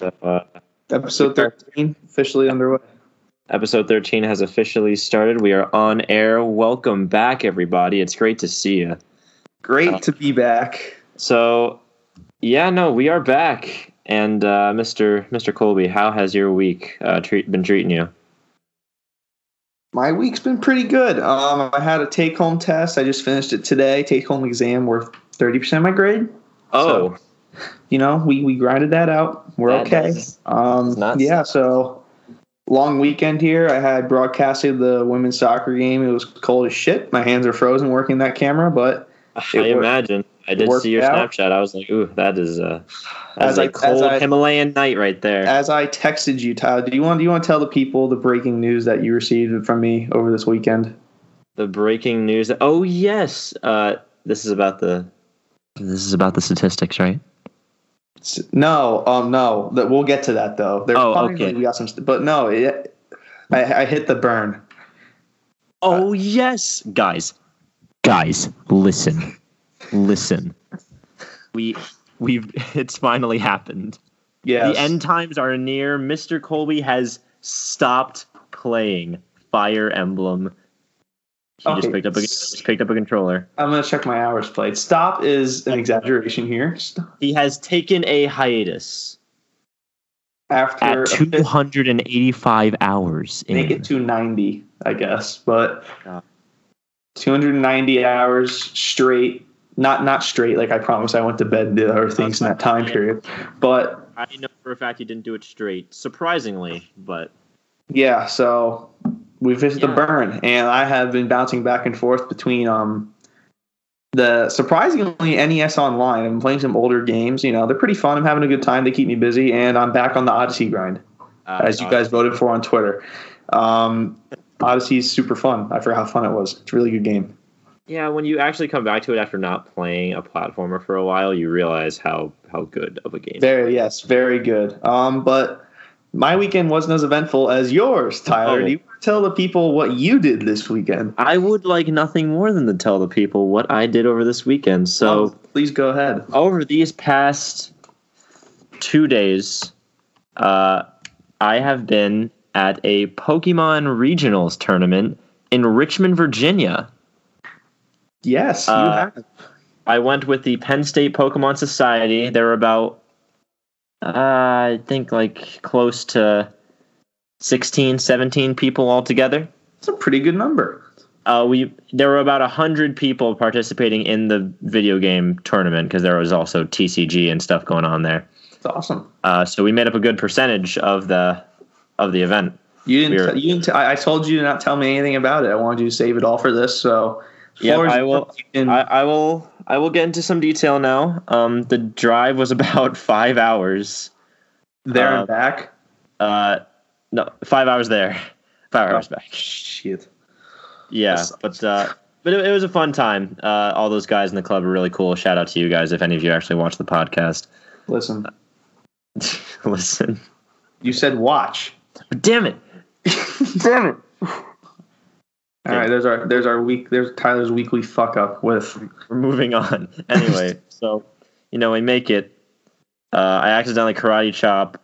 So, uh, Episode 13 officially underway. episode 13 has officially started. We are on air. Welcome back, everybody. It's great to see you. Great Uh, to be back. So, yeah, no, we are back. And uh, Mr. Mr. Colby, how has your week uh, treat, been treating you? My week's been pretty good. Um, I had a take home test. I just finished it today. Take home exam worth 30% of my grade. Oh, You know, we, we grinded that out. We're That okay. is- Um, nuts. yeah, so long weekend here. I had broadcasted the women's soccer game. It was cold as shit. My hands are frozen working that camera, but I worked- imagine. I did see your out. Snapchat. I was like, ooh, that is uh, that's As a I- as cold I- Himalayan night right there. as I texted you, Tyler, do you want do you want to tell the people the breaking news that you received from me over this weekend? the breaking news. Oh yes, uh, this is about the. This is about the statistics, right? No, um, no. That we'll get to that though. There's Oh, okay. We got some, but no, it, I, I hit the burn. Oh yes, guys, guys, listen, listen. We we've it's finally happened. Yeah, The end times are near. Mr. Colby has stopped playing Fire Emblem. He just picked up a just picked up a controller. I'm gonna check my hours played. Stop is an exaggeration here. Stop. He has taken a hiatus After at a fifth- 285 hours. In. make it 290, I guess, but God. 290 hours straight. Not not straight. Like I promised, I went to bed and did other things in that time period. But I know for a fact he didn't do it straight. Surprisingly, but yeah, so we've hit the burn, and I have been bouncing back and forth between um the surprisingly NES Online. I'm playing some older games. You know, they're pretty fun. I'm having a good time. They keep me busy, and I'm back on the Odyssey grind, uh, as you guys voted for on Twitter. Um, Odyssey is super fun. I forgot how fun it was. It's a really good game. Yeah, when you actually come back to it after not playing a platformer for a while, you realize how how good of a game. Very yes, very good. Um, but my weekend wasn't as eventful as yours, Tyler. Oh. Do you want to tell the people what you did this weekend? I would like nothing more than to tell the people what I did over this weekend. So Oh, please go ahead. over these past two days, uh, I have been at a Pokemon Regionals tournament in Richmond, Virginia. Yes, you Uh, have. I went with the Penn State Pokemon Society. There were about, uh, I think, like close to 16, 17 people altogether. It's a pretty good number. Uh, we there were about hundred people participating in the video game tournament because there was also TCG and stuff going on there. It's awesome. Uh, so we made up a good percentage of the of the event. You didn't. We're- T- you didn't. T- I, I told you to not tell me anything about it. I wanted you to save it all for this. So, Yeah, I will- yours. You can- I, I will I will get into some detail now. Um, the drive was about five hours. there uh, and back. Uh, no, five hours there, five hours Oh. back. Shit. Yeah, but uh, but it, it was a fun time. Uh, all those guys in the club were really cool. Shout out to you guys if any of you actually watch the podcast. Listen, Listen, you said watch. damn it, damn it. All right. There's our. There's our week. There's Tyler's weekly fuck up with. We're moving on. Anyway, so you know we make it. Uh, I accidentally karate chop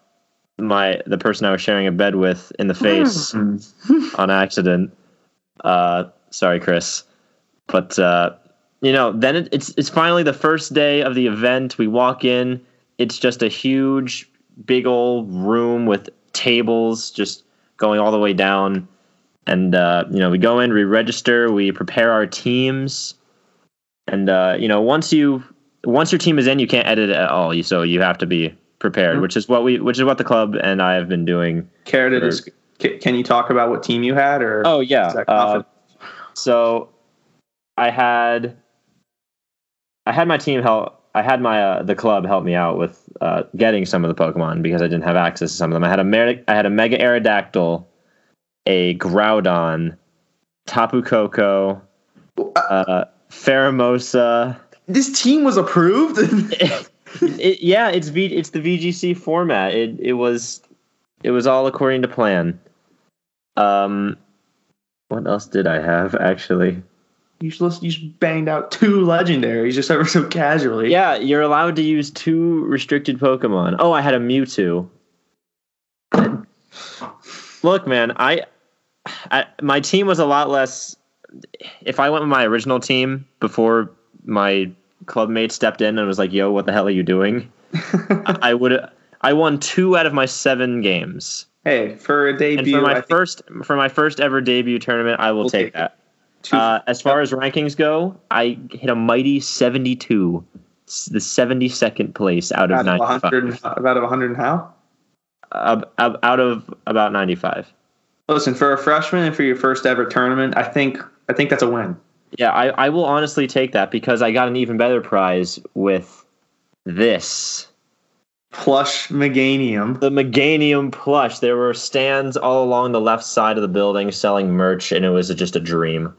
my the person I was sharing a bed with in the face on accident. Uh, sorry, Chris, but uh, you know then it, it's it's finally the first day of the event. We walk in. It's just a huge, big old room with tables just going all the way down. And uh, you know we go in, we register, we prepare our teams, and uh, you know once you once your team is in, you can't edit it at all. You so you have to be prepared, Mhm. which is what we which is what the club and I have been doing. Care to Or- dis- Can you talk about what team you had, or Oh yeah. Uh, so I had I had my team help. I had my uh, the club help me out with uh, getting some of the Pokemon because I didn't have access to some of them. I had a Mer- I had a Mega Aerodactyl, a Groudon, Tapu Koko, uh, Pheromosa. this team was approved. it, yeah, it's v, it's the VGC format. It it was it was all according to plan. Um, what else did I have actually? you just you just banged out two legendaries just ever so casually. Yeah, you're allowed to use two restricted Pokemon. Oh, I had a Mewtwo. Look, man, I, I my team was a lot less. If I went with my original team before my club mate stepped in and was like, "Yo, what the hell are you doing?" I would. I won two out of my seven games. Hey, for a And debut, for my I first for my first ever debut tournament, I will We'll take take that. Uh, as far as rankings go, I hit a mighty seventy-two, the 72nd place out of out of 95. 100, and- out of 100 and how? Uh, out of about 95. Listen, for a freshman and for your first ever tournament, I think I think that's a win. Yeah, I, I will honestly take that because I got an even better prize with this. Plush Meganium. The Meganium plush. There were stands all along the left side of the building selling merch, and it was just a dream.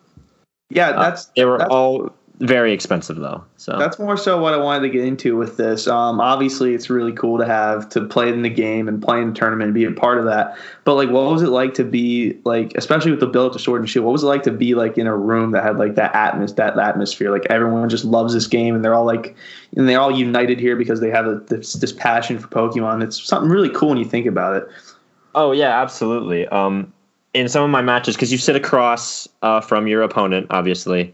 Yeah, Uh, that's they were that's, all very expensive though. So that's more so what I wanted to get into with this. Um, obviously, it's really cool to have to play in the game and play in the tournament and be a part of that. But like, what was it like to be like, especially with the build to sword and shield? What was it like to be like in a room that had like that atmos that atmosphere? Like everyone just loves this game and they're all like, and they're all united here because they have a, this this passion for Pokemon. It's something really cool when you think about it. Oh yeah, absolutely. Um, in some of my matches, because you sit across uh, from your opponent, obviously,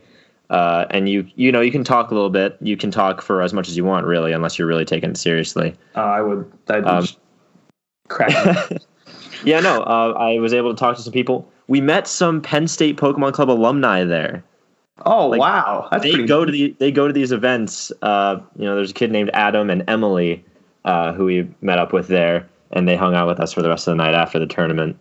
uh, and you you know you can talk a little bit. You can talk for as much as you want, really, unless you're really taking it seriously. Uh, I would, I'd Um, crack. yeah, no, uh, I was able to talk to some people. We met some Penn State Pokemon Club alumni there. oh Like, wow, that's they go to the they go to these events. Uh, you know, there's a kid named Adam and Emily uh, who we met up with there, and they hung out with us for the rest of the night after the tournament.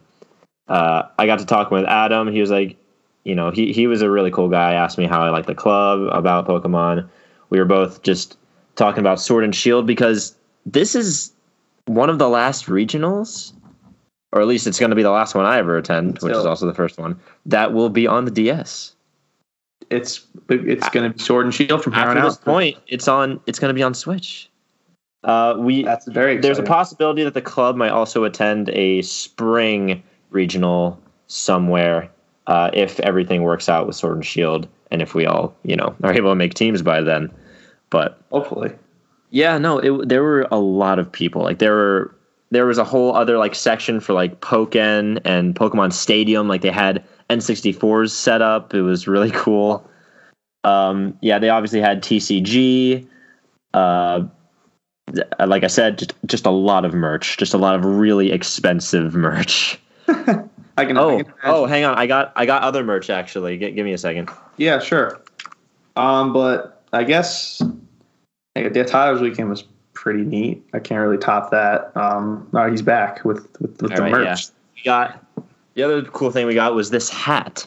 Uh, I got to talk with Adam. He was like, you know, he he was a really cool guy. Asked me how I like the club, about Pokemon. We were both just talking about Sword and Shield because this is one of the last regionals, or at least it's going to be the last one I ever attend, which is also the first one that will be on the DS. it's it's going to be Sword and Shield from here on this out. point, it's on. It's going to be on Switch. Uh, we That's very. there's a possibility that the club might also attend a spring regional somewhere uh, if everything works out with Sword and Shield, and if we all you know are able to make teams by then. But Hopefully, yeah, no, it, there were a lot of people. Like there were there was a whole other like section for like Pokken and Pokemon Stadium. Like they had N64s set up. It was really cool. Um, yeah, they obviously had TCG. Uh, like I said, just just a lot of merch. Just a lot of really expensive merch. I can. I Oh, can oh, hang on, I got I got other merch actually. G- give me a second. yeah, sure. Um, but I guess hey, the Tyler's weekend was pretty neat. I can't really top that. Um, right, he's back with with, with the right, merch. yeah. We got the other cool thing we got was this hat.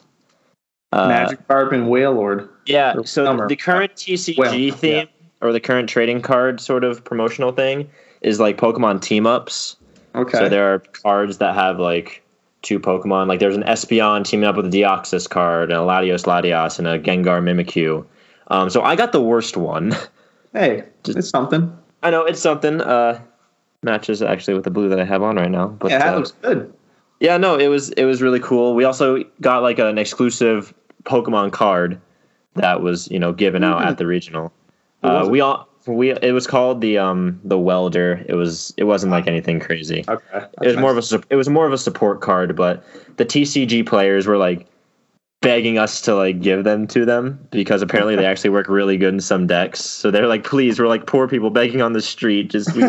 Uh, Magikarp and Wailord. Yeah, so summer. the current TCG theme yeah. or the current trading card sort of promotional thing is like Pokemon team ups. Okay. So there are cards that have like two Pokemon. Like there's an Espeon teaming up with a Deoxys card, and a Latios Latias, and a Gengar Mimikyu. Um, so I got the worst one. hey, Just- it's something. I know it's something. Uh, matches actually with the blue that I have on right now. But yeah, that uh, looks good. yeah, no, it was it was really cool. We also got like an exclusive Pokemon card that was you know given out at the regional. Uh, we all we it was called the um the welder. It was it wasn't like anything crazy. Okay. It was more of a it was more of a support card, but the TCG players were like begging us to like give them to them because apparently they actually work really good in some decks. So they're like, please, we're like poor people begging on the street. Just we,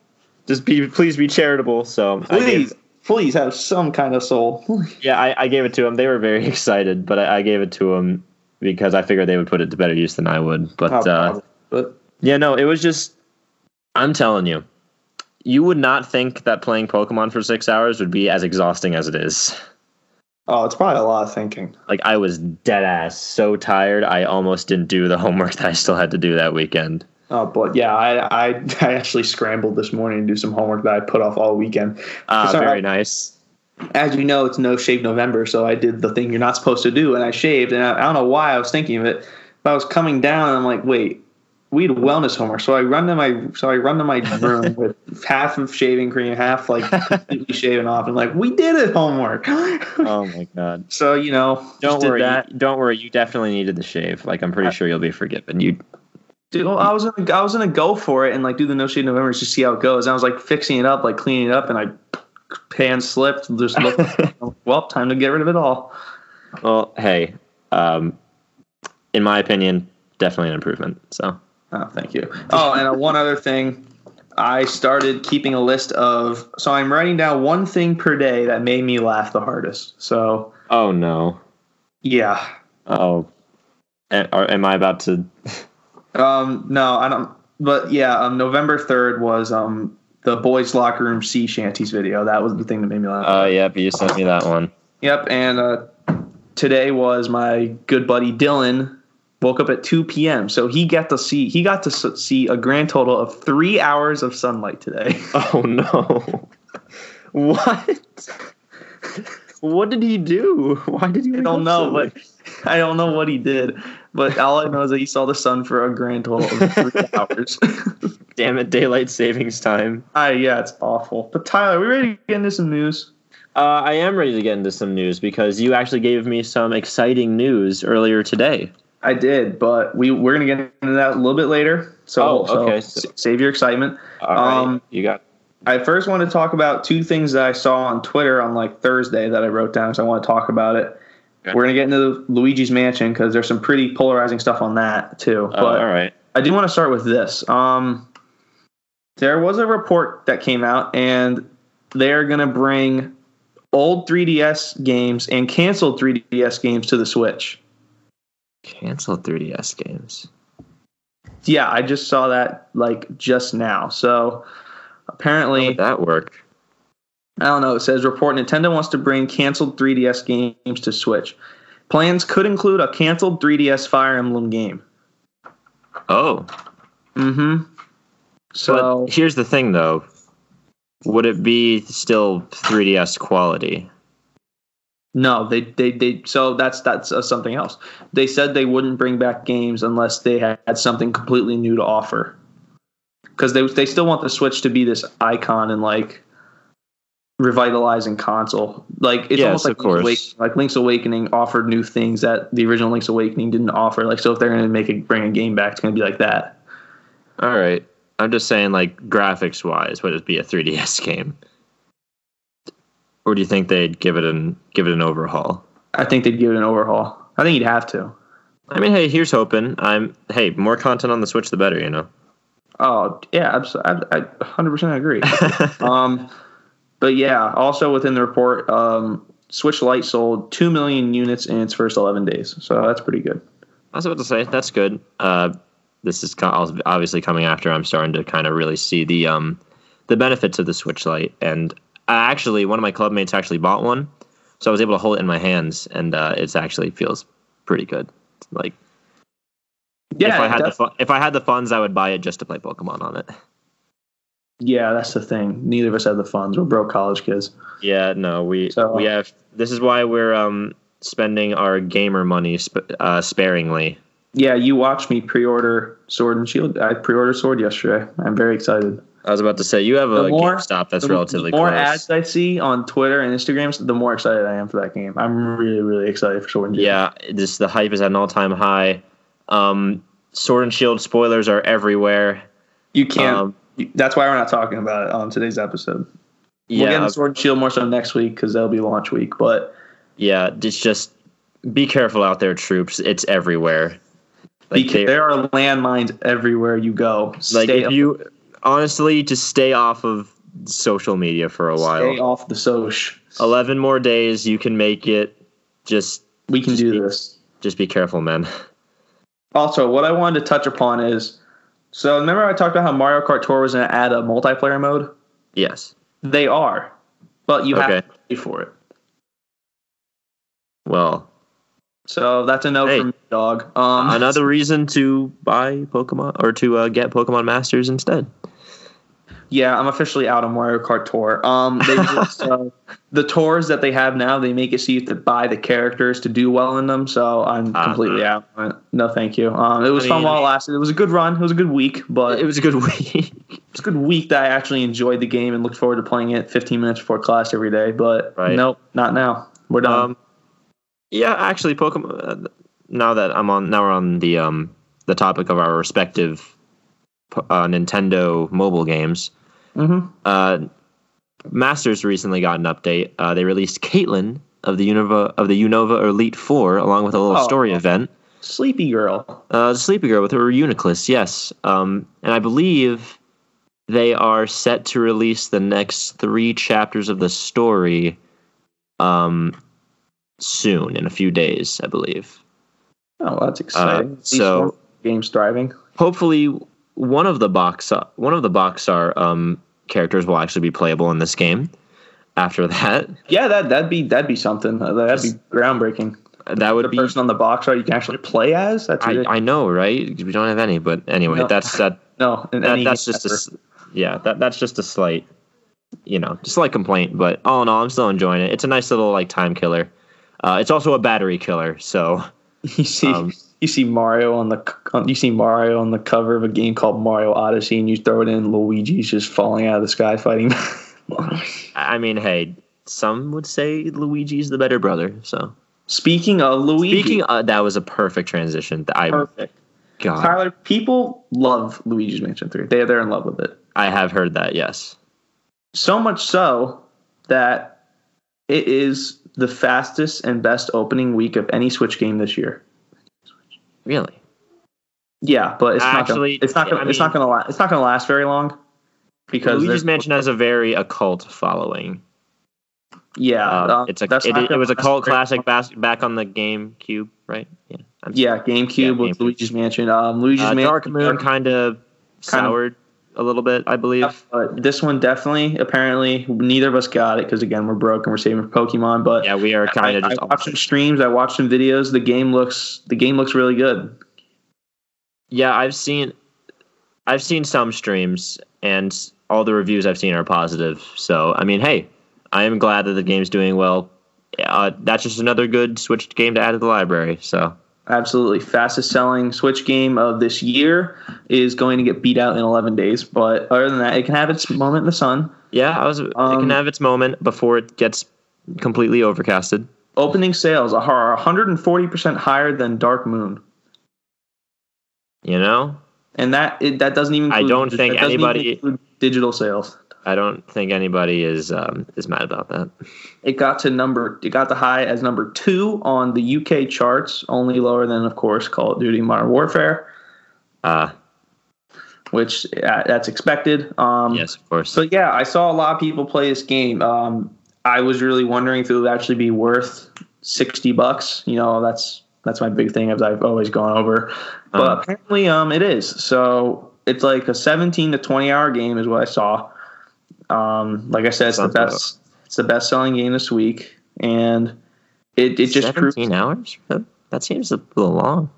just be please be charitable. So I gave- please, please have some kind of soul. yeah, I, I gave it to them. They were very excited, but I, I gave it to them because I figured they would put it to better use than I would. But Oh, uh, but yeah, no, it was just. I'm telling you, you would not think that playing Pokemon for six hours would be as exhausting as it is. oh, it's probably a lot of thinking. Like I was dead ass so tired, I almost didn't do the homework that I still had to do that weekend. Oh, but yeah, I, I I actually scrambled this morning to do some homework that I put off all weekend. Ah, Sorry. very nice. As you know, it's no shave November, so I did the thing you're not supposed to do, and I shaved. And I, I don't know why I was thinking of it, but I was coming down, and I'm like, wait, we had wellness homework. So I run to my so I run to my room with half of shaving cream, half like completely shaven off, and like we did it homework. Oh my god. so you know, Don't worry. that. you- don't worry. You definitely needed the shave. Like I'm pretty sure you'll be forgiven. You Dude, well, I was gonna I was gonna go for it and like do the no shave November just see how it goes. And I was like fixing it up, like cleaning it up, and I pan slipped. Just looked. well, time to get rid of it all. Well, hey, um, in my opinion, definitely an improvement. So, Oh, thank you. Oh, and uh, one other thing. I started keeping a list of. So I'm writing down one thing per day that made me laugh the hardest. So oh no, yeah. oh, am I about to? Um, no, I don't. But yeah, um, November third was um the boys' locker room sea shanties video. That was the thing that made me laugh. Oh, yep, you sent me that one. Yep, and uh, today was my good buddy Dylan. Woke up at 2 p.m. So he got to see he got to see a grand total of three hours of sunlight today. Oh no, what? what did he do? Why did he? I don't know, so but? I don't know what he did. But all I know is that he saw the sun for a grand total of three hours. damn it, daylight savings time. I yeah, it's awful. But Tyler, we ready to get into some news? Uh, I am ready to get into some news because you actually gave me some exciting news earlier today. I did, but we we're gonna get into that a little bit later. So, Oh, okay. so save your excitement. All right, Um, you got. I first want to talk about two things that I saw on Twitter on like Thursday that I wrote down, so I want to talk about it. Okay. We're gonna get into Luigi's Mansion because there's some pretty polarizing stuff on that too. Uh, But all right. I do want to start with this. Um, there was a report that came out, and they're gonna bring old 3DS games and canceled 3DS games to the Switch. Cancel 3DS games. Yeah, I just saw that like just now. So apparently, that work? I don't know. It says report Nintendo wants to bring canceled 3DS games to Switch. Plans could include a canceled 3DS Fire Emblem game. Oh, Mm-hmm. So but here's the thing, though. Would it be still 3DS quality? No, they, they they so that's that's uh, something else. They said they wouldn't bring back games unless they had something completely new to offer. Because they they still want the Switch to be this icon and like revitalizing console. Like it's Yes, almost like. Link's, Awakening, like Link's Awakening offered new things that the original Link's Awakening didn't offer. Like so, if they're gonna make a, bring a game back, it's gonna be like that. All right. I'm just saying, like graphics wise, would it be a 3DS game? Or do you think they'd give it an give it an overhaul? I think they'd give it an overhaul. I think you'd have to. I mean, hey, here's hoping. I'm hey, more content on the Switch, the better, you know. Oh yeah, abs- I, I 100% agree. um, but yeah, also within the report, um, Switch Lite sold two million units in its first 11 days, so that's pretty good. I was about to say that's good. Uh, this is obviously coming after I'm starting to kind of really see the um the benefits of the Switch Lite, and I actually one of my clubmates actually bought one, so I was able to hold it in my hands, and uh, it's actually feels pretty good. Like Yeah, if I had def- the fu- if I had the funds, I would buy it just to play Pokemon on it. yeah, that's the thing. Neither of us have the funds. We're broke college kids. Yeah, no, we So- we have. This is why we're um spending our gamer money sp- uh, sparingly. Yeah, you watched me pre-order Sword and Shield. I pre-ordered Sword yesterday. I'm very excited. I was about to say you have a more- GameStop that's the, relatively the more close. ads I see on Twitter and Instagram, the more excited I am for that game. I'm really, really excited for Sword and Shield. Yeah, this the hype is at an all time high. Um, Sword and Shield spoilers are everywhere. you can't. Um, that's why we're not talking about it on today's episode. We'll get yeah, into Sword and Shield more so next week because that'll be launch week. But yeah. It's just be careful out there, troops. It's everywhere. Like there are landmines everywhere you go. like Stay if you honestly just stay off of social media for a while. stay off the soch. Eleven more days, you can make it. Just We can Just do be- this. just be careful, man. Also, what I wanted to touch upon is so remember I talked about how Mario Kart Tour was going to add a multiplayer mode. Yes. They are, but you Okay. have to pay for it. Well, So that's a no Hey. from me, dog. Um, another reason to buy Pokemon or to uh, get Pokemon Masters instead. Yeah, I'm officially out on Mario Kart Tour. Um, they just, uh, the tours that they have now, they make it so you have to buy the characters to do well in them. So I'm Uh, completely out. No, thank you. Um, it was I fun mean- while it lasted. It was a good run. It was a good week, but It was a good week. it's a good week that I actually enjoyed the game and looked forward to playing it 15 minutes before class every day. But Right. nope, not now. We're done. Um, yeah, actually, Pokemon. Uh, now that I'm on, now we're on the um the topic of our respective uh, Nintendo mobile games. Hmm Uh, Masters recently got an update. Uh, they released Caitlin of the Unova of the Unova Elite Four, along with a little Oh. story event. Sleepy girl. Uh, the Sleepy Girl with her Uniclus, yes. Um, and I believe they are set to release the next three chapters of the story um, soon, in a few days, I believe. Oh, that's exciting. Uh, so- game's thriving. Hopefully, one of the box one of the box art um, characters will actually be playable in this game. After that, Yeah, that that'd be that'd be something. Uh, That'd be groundbreaking. that The would be. person on the box art you can actually play as. That's I. I know, right? We don't have any, but anyway, No. that's that. no, that that's just a ever. yeah that that's just a slight you know just slight complaint but all in all i'm still enjoying it it's a nice little like time killer uh, it's also a battery killer so you see um, you see Mario on the you see Mario on the cover of a game called Mario Odyssey, and you throw it in, Luigi's just falling out of the sky fighting. i mean hey some would say luigi's the better brother so Speaking of Luigi, speaking uh, that was a perfect transition i perfect. god Tyler, people love Luigi's Mansion Three. They they're in love with it. i have heard that yes So much so that it is the fastest and best opening week of any Switch game this year. Really Yeah, but it's Actually, not. Gonna, it's not. Gonna, I it's not going to last. It's not going to last very long because luigi's there's- mansion has a very occult following Yeah, um, um, it's a it, it gonna was a cult classic bas- back on the GameCube, right? Yeah. I'm Yeah, GameCube Yeah, with GameCube. Luigi's Mansion. Um, Luigi's Uh, Mansion. Dark Moon kind of soured a little bit, I believe. But this one definitely, apparently, neither of us got it because again we're broke and we're saving for Pokemon. But Yeah, we are kind of I just. watched some streams. I watched some videos. The game looks the game looks really good. Yeah, I've seen, I've seen some streams, and all the reviews I've seen are positive. So I mean, hey, I am glad that the game's doing well. Uh, that's just another good Switch game to add to the library. So Absolutely, fastest selling Switch game of this year is going to get beat out in 11 days. But other than that, it can have its moment in the sun. yeah, I was. it Um, can have its moment before it gets completely overcasted. Opening sales are 140 percent higher than Dark Moon, You know, and that it, that doesn't even. I don't think that doesn't even anybody- digital sales. I don't think anybody is um, is mad about that. It got to number. It got the high as number two on the UK charts, only lower than, of course, Call of Duty: Modern Warfare, Uh, which uh, that's expected. Um, yes, of course. So yeah, I saw a lot of people play this game. Um, I was really wondering if it would actually be worth sixty bucks. You know, that's that's my big thing as I've always gone over. But Uh-huh. apparently, um, it is. So it's like a seventeen to twenty hour game is what I saw. Um, like I said, it's the Sounds best. It's the best selling game this week, and it it just proves. seventeen hours. That, that seems a little long.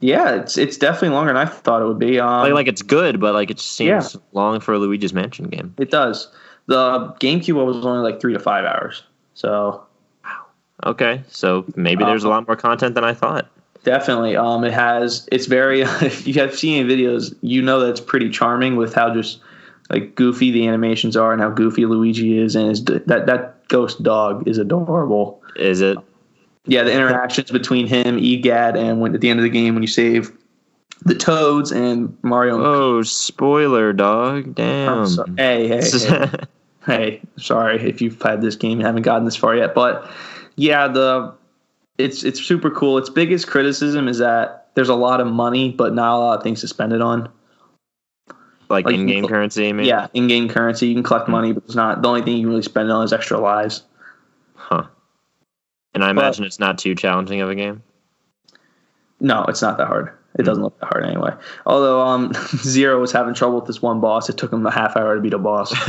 Yeah, it's it's definitely longer than I thought it would be. Um, Like, like it's good, but like it just seems Yeah. long for a Luigi's Mansion game. it does. The GameCube was only like three to five hours. So Wow. Okay, so maybe there's a Uh, lot more content than I thought. Definitely. Um, it has. It's very. If you have seen any videos, you know that it's pretty charming with how just like goofy the animations are and how goofy Luigi is, and his, that that ghost dog is adorable. Is it? Yeah, the interactions between him, Egad, and when at the end of the game when you save the Toads and Mario. Oh, spoiler, dog. Damn. so- hey, hey, hey. hey, sorry if you've played this game and haven't gotten this far yet, but yeah, the it's it's super cool. Its biggest criticism is that there's a lot of money, but not a lot of things to spend it on. Like, like, in-game you- currency. Mean? Yeah, in-game currency, you can collect money, but it's not the only thing you can really spend on is extra lives. Huh. And I imagine it's not too challenging of a game. No, it's not that hard. It doesn't look that hard anyway. Although um, Zero was having trouble with this one boss, it took him a half hour to beat a boss.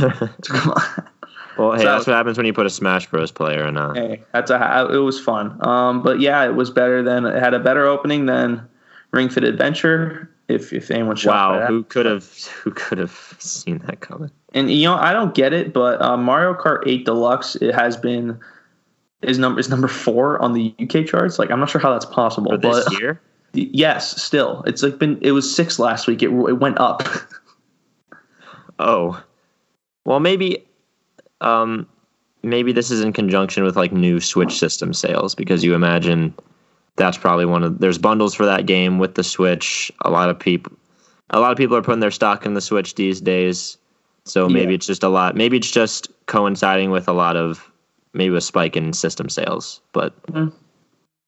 Well, hey, So- that's what happens when you put a Smash Bros. player in. Uh, hey, that's a it was fun. Um, but yeah, it was better than it had a better opening than Ring Fit Adventure. If if anyone wow, that. who could have who could have seen that coming? And you know, I don't get it, but uh, Mario Kart 8 Deluxe it has been is number is number four on the UK charts. Like I'm not sure how that's possible, For this but year? yes, still it's like been it was six last week. It it went up. Oh, well, maybe, um, maybe this is in conjunction with like new Switch system sales because you imagine that's probably one of there's bundles for that game with the Switch. A lot of people, a lot of people are putting their stock in the Switch these days. So maybe Yeah. it's just a lot. Maybe it's just coinciding with a lot of maybe a spike in system sales. But hmm.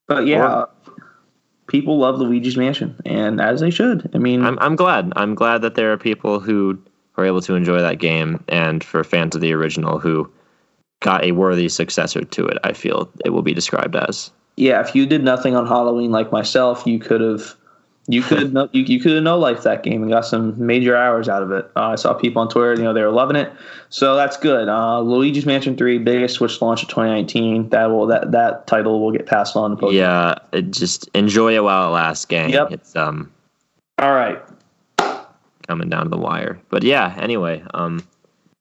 But yeah, people love Luigi's Mansion, and as they should. I mean, I'm I'm glad. I'm glad that there are people who are able to enjoy that game, and for fans of the original who got a worthy successor to it. I feel it will be described as. Yeah, if you did nothing on Halloween like myself, you could have. You could know you, you could have no life that game and got some major hours out of it. Uh, I saw people on Twitter, you know, they were loving it, so that's good. Uh, Luigi's Mansion Three, biggest Switch launch of 2019. That will that that title will get passed on to Pokemon. Yeah, just enjoy it while it lasts, gang. Yep. It's um All right, coming down to the wire. But yeah, anyway, um,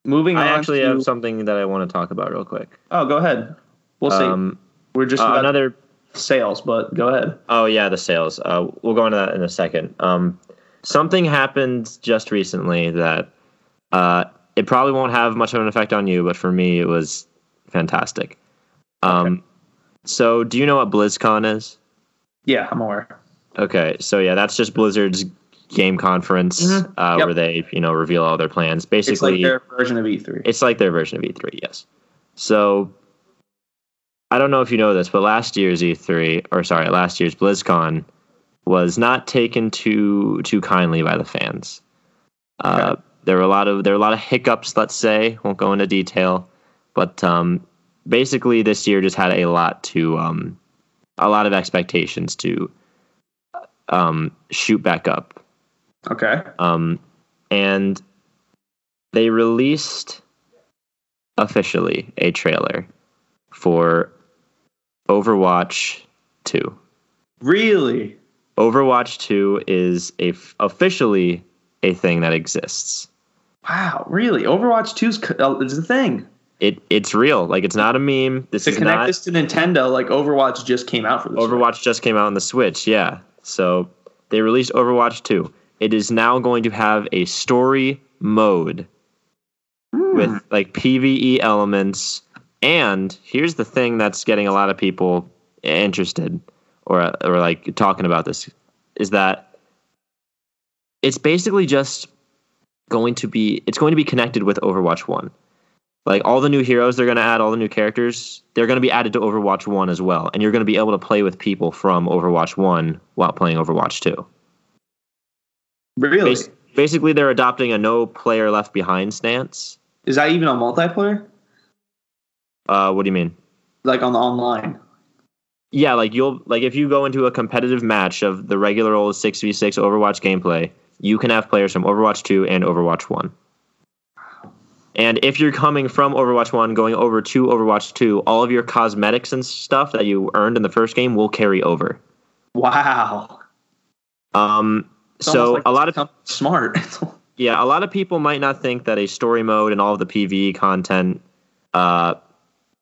moving I on. actually to, have something that I want to talk about real quick. Oh, go ahead. We'll see. Um, We're just uh, about another sales, but go ahead. Oh yeah, the sales. Uh, we'll go into that in a second. Um, something happened just recently that uh, it probably won't have much of an effect on you, but for me, it was fantastic. Um, So, do you know what BlizzCon is? Yeah, I'm aware. Okay, so yeah, that's just Blizzard's game conference Mhm. uh, Yep. where they, you know, reveal all their plans. Basically, It's like their version of E E3. it's like their version of E3, yes. So I don't know if you know this, but last year's E3, or sorry, last year's BlizzCon was not taken too too kindly by the fans. Uh, Okay. there were a lot of there were a lot of hiccups. Let's say won't go into detail, but um, basically this year just had a lot to um, a lot of expectations to um, shoot back up Okay. um, and they released officially a trailer for Overwatch 2. Really? Overwatch 2 is a f- officially a thing that exists. Wow. Really? Overwatch 2 is uh, is a thing. It it's real. Like it's not a meme. This To is connect not this to Nintendo, like Overwatch just came out for this. Overwatch just came out on the Switch, yeah. So they released Overwatch 2. It is now going to have a story mode Hmm. with like PvE elements. And here's the thing that's getting a lot of people interested or or like talking about this is that it's basically just going to be it's going to be connected with Overwatch 1. Like all the new heroes they're going to add, all the new characters, they're going to be added to Overwatch 1 as well. And you're going to be able to play with people from Overwatch 1 while playing Overwatch 2. Really? Bas- basically they're adopting a no player left behind stance. Is that even on multiplayer? Uh, what do you mean? Like on the online? Yeah, like you'll like if you go into a competitive match of the regular old six v six Overwatch gameplay, you can have players from Overwatch two and Overwatch one. And if you're coming from Overwatch one going over to Overwatch two, all of your cosmetics and stuff that you earned in the first game will carry over. Wow. Um, It's so like a lot of smart. Yeah, a lot of people might not think that a story mode and all of the PvE content uh,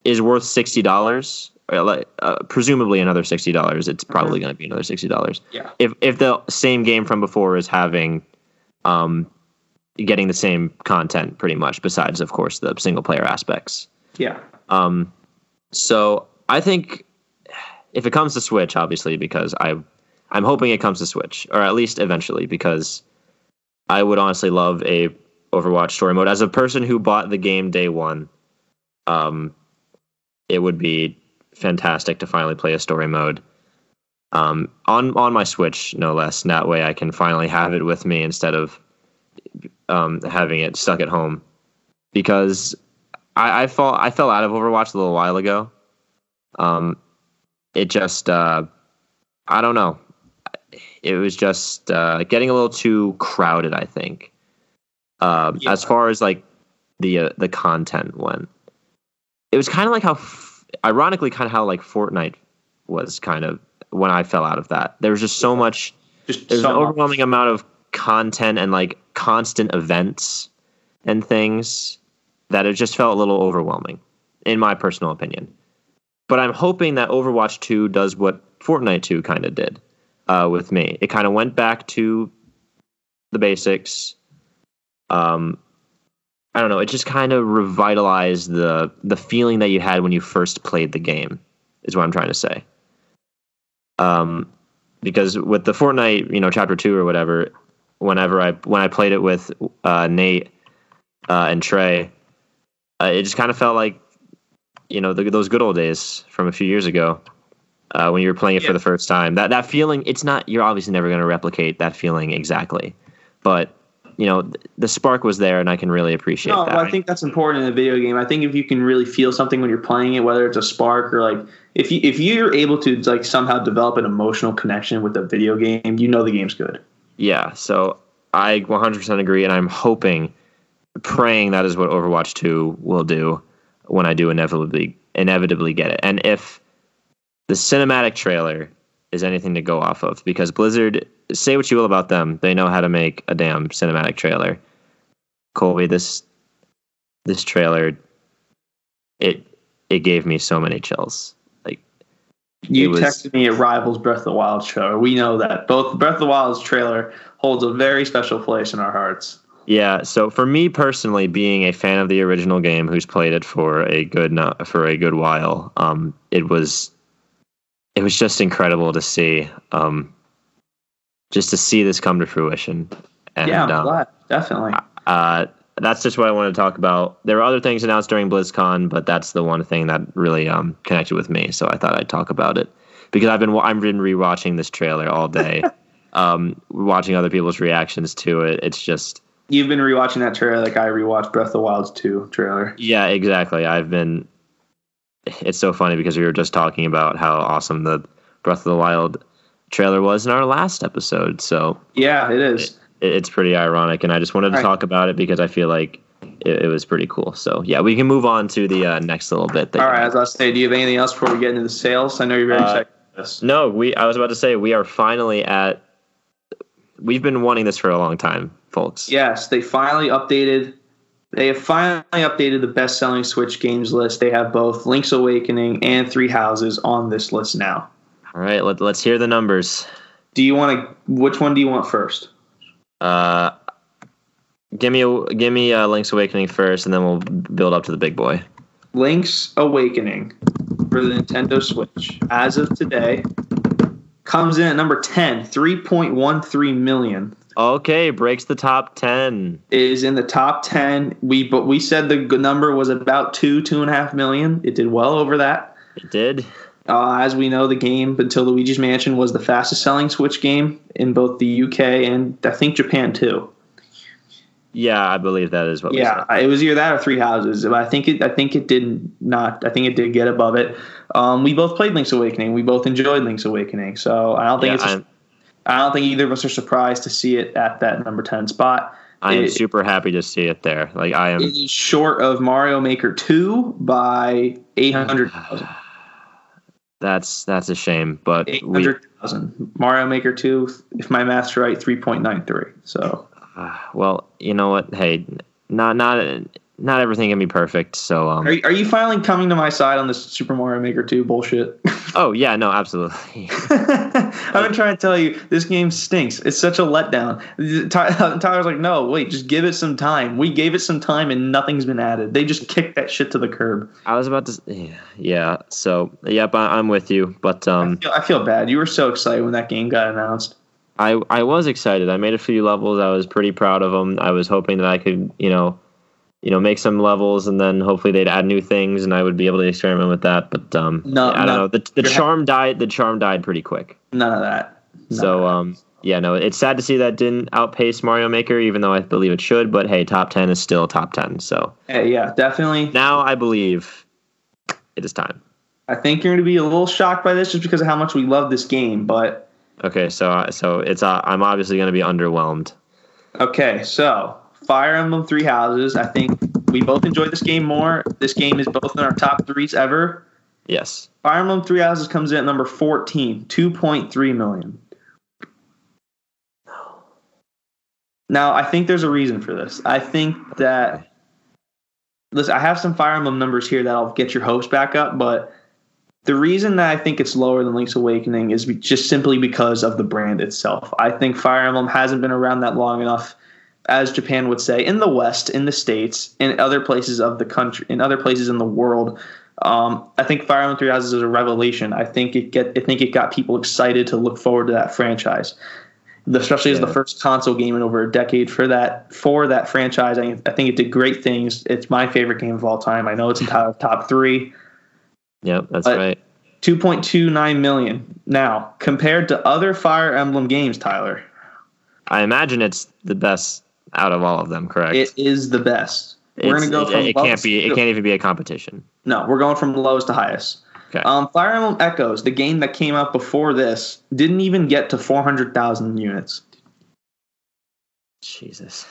is worth sixty dollars. Uh, presumably another sixty dollars. It's probably going to be another sixty dollars. Yeah. If if the same game from before is having, um, getting the same content pretty much, besides of course the single player aspects. yeah. Um, so I think if it comes to Switch, obviously, because I, I'm hoping it comes to Switch, or at least eventually, because I would honestly love a Overwatch story mode. As a person who bought the game day one, um, it would be fantastic to finally play a story mode. Um, on on my Switch, no less. And that way, I can finally have it with me instead of um, having it stuck at home. Because I, I fall I fell out of Overwatch a little while ago. Um, it just uh, I don't know. It was just uh, getting a little too crowded. I think. Um, Yeah. As far as like the uh, the content went, it was kind of like how, ironically, kind of how like Fortnite was kind of when I fell out of that. There was just so much Just there's so an much. overwhelming amount of content and like constant events and things that it just felt a little overwhelming in my personal opinion but i'm hoping that overwatch 2 does what fortnite 2 kind of did uh, with me it kind of went back to the basics um, i don't know it just kind of revitalized the the feeling that you had when you first played the game is what i'm trying to say um, because with the Fortnite, you know, chapter two or whatever, whenever I when I played it with uh, Nate, uh, and Trey. Uh, it just kind of felt like, you know, the, those good old days from a few years ago uh, when you were playing it Yeah. for the first time. That that feeling, it's not. You're obviously never going to replicate that feeling exactly, but you know, the spark was there, and I can really appreciate No, that. I think that's important in a video game. I think if you can really feel something when you're playing it, whether it's a spark or like if you if you're able to like somehow develop an emotional connection with a video game, you know the game's good. Yeah, so I 100% agree, and I'm hoping, praying that is what Overwatch 2 will do when I do inevitably inevitably get it. And if the cinematic trailer is anything to go off of, because Blizzard, say what you will about them, they know how to make a damn cinematic trailer. Colby, this this trailer, it it gave me so many chills. Like You was- texted me it rivals Breath of the Wild show. We know that both Breath of the Wild's trailer holds a very special place in our hearts. Yeah, so for me personally, being a fan of the original game, who's played it for a good no- for a good while, um, it was it was just incredible to see, um, just to see this come to fruition. And yeah, um. Definitely. uh, that's just what I wanted to talk about. There were other things announced during BlizzCon, but that's the one thing that really um, connected with me. So I thought I'd talk about it because I've been I've been rewatching this trailer all day, um, watching other people's reactions to it. It's just You've been rewatching that trailer like I rewatched Breath of the Wild's 2 trailer. Yeah, exactly. I've been. It's so funny because we were just talking about how awesome the Breath of the Wild trailer was in our last episode. So Yeah, it is. it, it's pretty ironic, and I just wanted to Right. talk about it because I feel like it, it was pretty cool. So yeah, we can move on to the uh, next little bit. that All right, as I say, do you have anything else before we get into the sales? I know you're very Uh, excited. No, we. I was about to say we are finally at. We've been wanting this for a long time, folks. Yes, they finally updated. They have finally updated the best-selling Switch games list. They have both Link's Awakening and Three Houses on this list now. All right, let, let's hear the numbers. Do you want to? Which one do you want first? Uh, give me a, give me uh, Link's Awakening first, and then we'll build up to the big boy. Link's Awakening for the Nintendo Switch, as of today, comes in at number 10, 3.13 million. Okay, breaks the top ten. Is in the top 10. We but we said the number was about two, two and a half million. It did well over that. It did. Uh, as we know, the game until Luigi's Mansion was the fastest selling Switch game in both the UK and I think Japan too. Yeah, I believe that is what we Yeah, it was either that or Three Houses. But I think it. I think it did not. I think it did get above it. Um, we both played Link's Awakening. We both enjoyed Link's Awakening. So I don't think Yeah, it's. a- I don't think either of us are surprised to see it at that number ten spot. I am it- super happy to see it there. Like I am. Short of Mario Maker two by eight hundred thousand. That's that's a shame, but 800,000. we. Mario Maker two, if my math's right, three point nine three. So Uh, well, you know what? Hey, not not not everything can be perfect. So um. are you, are you finally coming to my side on this Super Mario Maker two bullshit? Oh yeah, no, absolutely. I've been trying to tell you this game stinks. It's such a letdown. Ty- Tyler's like, no, wait, just give it some time. We gave it some time and nothing's been added. They just kicked that shit to the curb. I was about to. Yeah. yeah so yep, I, I'm with you. But I, um, feel, I feel bad. You were so excited when that game got announced. I I was excited. I made a few levels. I was pretty proud of them. I was hoping that I could, you know, you know, make some levels and then hopefully they'd add new things and I would be able to experiment with that. But um, No, I don't no. know. The the charm died. The charm died pretty quick. None of that. None So of that. um, yeah, no, it's sad to see that didn't outpace Mario Maker, even though I believe it should. But hey, top ten is still top ten. So Hey, yeah, definitely. now I believe it is time. I think you're going to be a little shocked by this just because of how much we love this game. But Okay, so so it's uh, I'm obviously going to be underwhelmed. okay, so Fire Emblem Three Houses. I think we both enjoyed this game more. This game is both in our top threes ever. Yes. Fire Emblem Three Houses comes in at number 14, 2.3 million. Now, I think there's a reason for this. I think that listen, I have some Fire Emblem numbers here that'll get your hopes back up, but the reason that I think it's lower than Link's Awakening is just simply because of the brand itself. I think Fire Emblem hasn't been around that long enough, as Japan would say, in the West, in the States, in other places of the country, in other places in the world. Um, I think Fire Emblem Three Houses is a revelation. I think it get I think it got people excited to look forward to that franchise. especially as the first console game in over a decade for that for that franchise. I, I think it did great things. It's my favorite game of all time. I know it's in top top three. Yep, that's right. 2.29 million. Now, compared to other Fire Emblem games, Tyler, I imagine it's the best out of all of them. Correct. it is the best. We're It's- gonna go it, from it can't be. It can't even be a competition. No, we're going from lowest to highest. Okay. Um, Fire Emblem Echoes, the game that came out before this, didn't even get to 400,000 units. Jesus.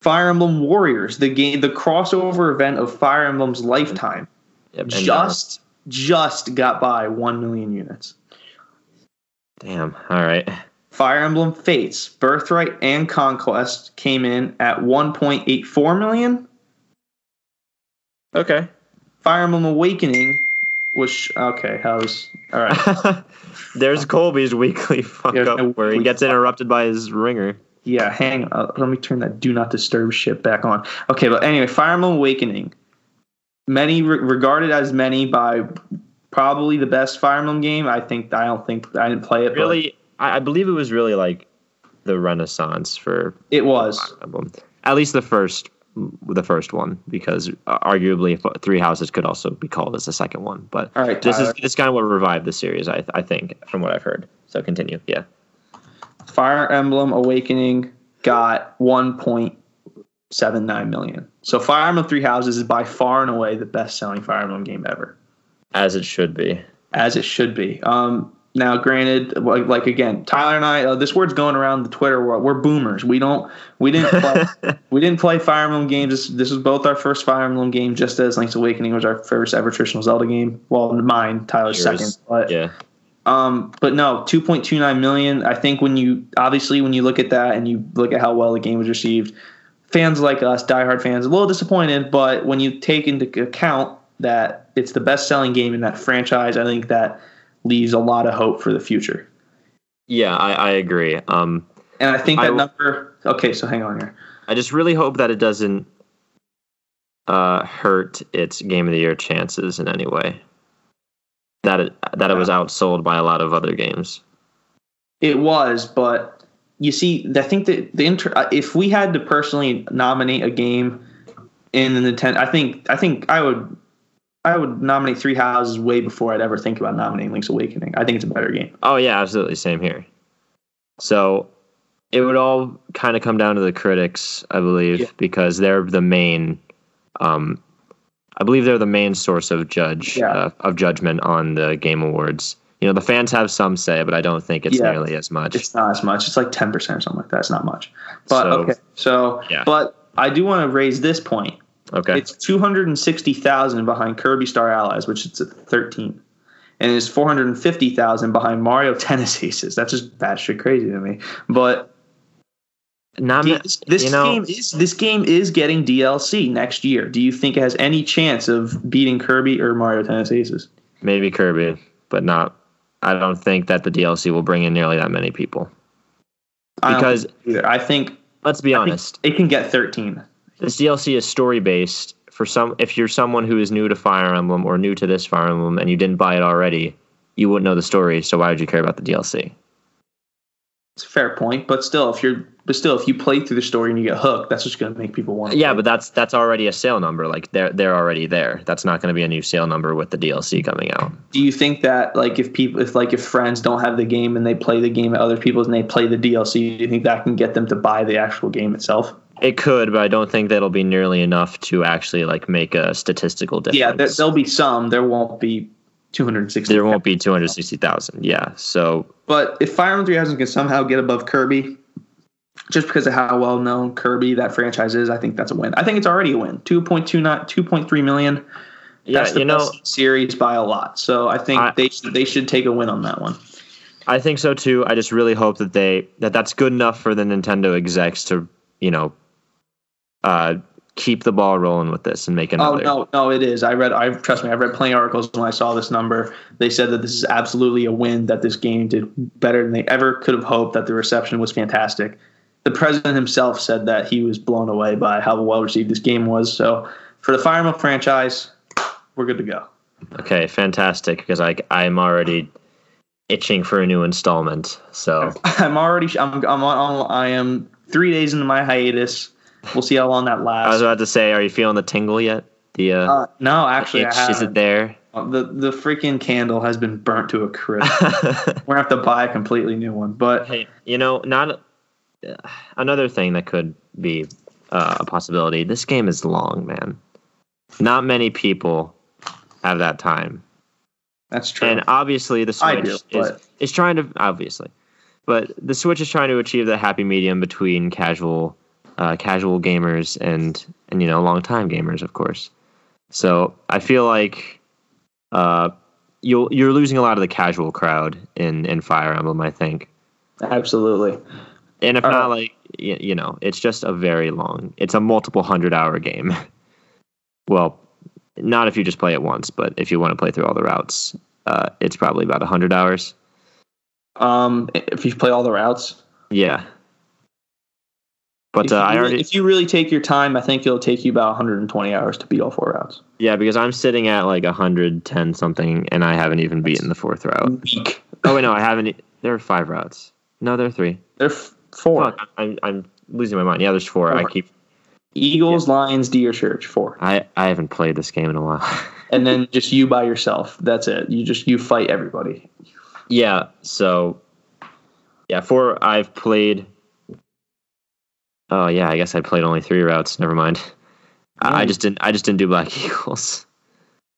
Fire Emblem Warriors, the game, the crossover event of Fire Emblem's lifetime, Yep, just just got by 1 million units. damn. All right. Fire Emblem Fates, Birthright and Conquest came in at 1.84 million. Okay. Fire Emblem Awakening was okay. How's all right? There's Colby's weekly fuck Yeah, up no, where he gets interrupted by his ringer. Yeah, hang on. Uh, let me turn that do not disturb shit back on. Okay, but anyway, Fire Emblem Awakening, many re- regarded as many by probably the best Fire Emblem game. I think I don't think I didn't play it. Really, I, I believe it was really like the renaissance for it was. At least the first, the first one, because uh, arguably Three Houses could also be called as the second one. But All right, this is this kind of what revived the series. I I think from what I've heard. So continue. Yeah. Fire Emblem Awakening got 1.79 million. So Fire Emblem Three Houses is by far and away the best selling Fire Emblem game ever. As it should be. as it should be. Um, now, granted, like, like again, Tyler and I, uh, this word's going around the Twitter world. We're boomers. We don't, we didn't, play, we didn't play Fire Emblem games. This, this was both our first Fire Emblem game, just as Link's Awakening was our first ever traditional Zelda game. Well, mine, Tyler's Yours. second. But Yeah. um, but no, 2.29 million. I think when you obviously when you look at that and you look at how well the game was received, fans like us, diehard fans, a little disappointed. But when you take into account that it's the best selling game in that franchise, I think that leaves a lot of hope for the future. Yeah, I, I agree. Um, And I think that will- number. Okay, so hang on here. I just really hope that it doesn't uh, hurt its game of the year chances in any way. That it that it was outsold by a lot of other games. It was, but you see, I think that the inter- uh, if we had to personally nominate a game in the Nintendo, I think I think I would I would nominate Three Houses way before I'd ever think about nominating Link's Awakening. I think it's a better game. Oh yeah, absolutely, same here. So it would all kind of come down to the critics, I believe, Yeah. because they're the main. Um, I believe they're the main source of judge Yeah. uh, of judgment on the game awards. You know, the fans have some say, but I don't think it's Yeah. nearly as much. It's not as much. It's like ten percent or something like that. It's not much. But So- okay, so Yeah. but I do want to raise this point. Okay. It's two hundred and sixty thousand behind Kirby Star Allies, which is at thirteen, and it's four hundred and fifty thousand behind Mario Tennis Aces. That's just batshit crazy to me. But Not this this you know, game is this game is getting DLC next year. Do you think it has any chance of beating Kirby or Mario Tennis Aces? maybe Kirby, but not. I don't think that the DLC will bring in nearly that many people. I don't Because- think either. I think Let's be I honest. it can get thirteen. This DLC is story based. For some, if you're someone who is new to Fire Emblem or new to this Fire Emblem and you didn't buy it already, you wouldn't know the story. So why would you care about the DLC? It's a fair point, but still, if you're but still, if you play through the story and you get hooked, that's just going to make people want. to Yeah, play. but that's that's already a sale number. Like they're they're already there. That's not going to be a new sale number with the DLC coming out. do you think that like if people if like if friends don't have the game and they play the game at other people's and they play the DLC, do you think that can get them to buy the actual game itself? It could, but I don't think that'll be nearly enough to actually like make a statistical difference. Yeah, there, there'll be some. There won't be 260. there won't be two hundred sixty thousand. Yeah, so But if Fire Emblem Three Houses can somehow get above Kirby, just because of how well known Kirby that franchise is, I think that's a win. I think it's already a win. 2.2 not 2.3 million. yeah, That's the you know, best series by a lot. So I think I- they should, they should take a win on that one. I think so too. I just really hope that they that that's good enough for the Nintendo execs to you know uh, keep the ball rolling with this and make oh, another. Oh no, no, it is. I read. I trust me. I read plenty of articles when I saw this number. They said that this is absolutely a win. That this game did better than they ever could have hoped. That the reception was fantastic. The president himself said that he was blown away by how well received this game was. So for the Fire Emblem franchise, we're good to go. Okay, fantastic. Because I I'm already itching for a new installment. So I'm already. I'm. I'm on. I am three days into my hiatus. We'll see how long that lasts. I was about to say, are you feeling the tingle yet? The uh, Uh, no, actually, I itch, is it there? Uh, The the freaking candle has been burnt to a crisp. We're gonna have to buy a completely new one. But hey, you know, not uh, another thing that could be uh, a possibility. This game is long, man. Not many people have that time. that's true. And obviously, the Switch do, is, is trying to obviously, but the Switch is trying to achieve the happy medium between casual, uh, casual gamers and and you know long time gamers, of course. So I feel like uh, you'll you're losing a lot of the casual crowd in in Fire Emblem. I think, Absolutely. and if Uh, not, like you, you know, it's just a very long. It's a multiple hundred hour game. well, not if you just play it once, but if you want to play through all the routes, uh, it's probably about hundred hours. Um, if you play all the routes, Yeah. But if, uh, you I really, already if you really take your time, I think it'll take you about 120 hours to beat all four routes. yeah because I'm sitting at like 110 something and I haven't even beaten the fourth route. Weak. Oh wait, no, I haven't. There are five routes. No, there are three. They're f- four. Fuck, I'm I'm losing my mind. Yeah, there's four. I keep Eagles, Lions, Deer Church, four. I I haven't played this game in a while. And then just you by yourself. That's it. You just you fight everybody. yeah. So yeah, four. I've played. Oh yeah, I guess I played only three routes. Never mind. I, I just didn't. I just didn't do Black Eagles.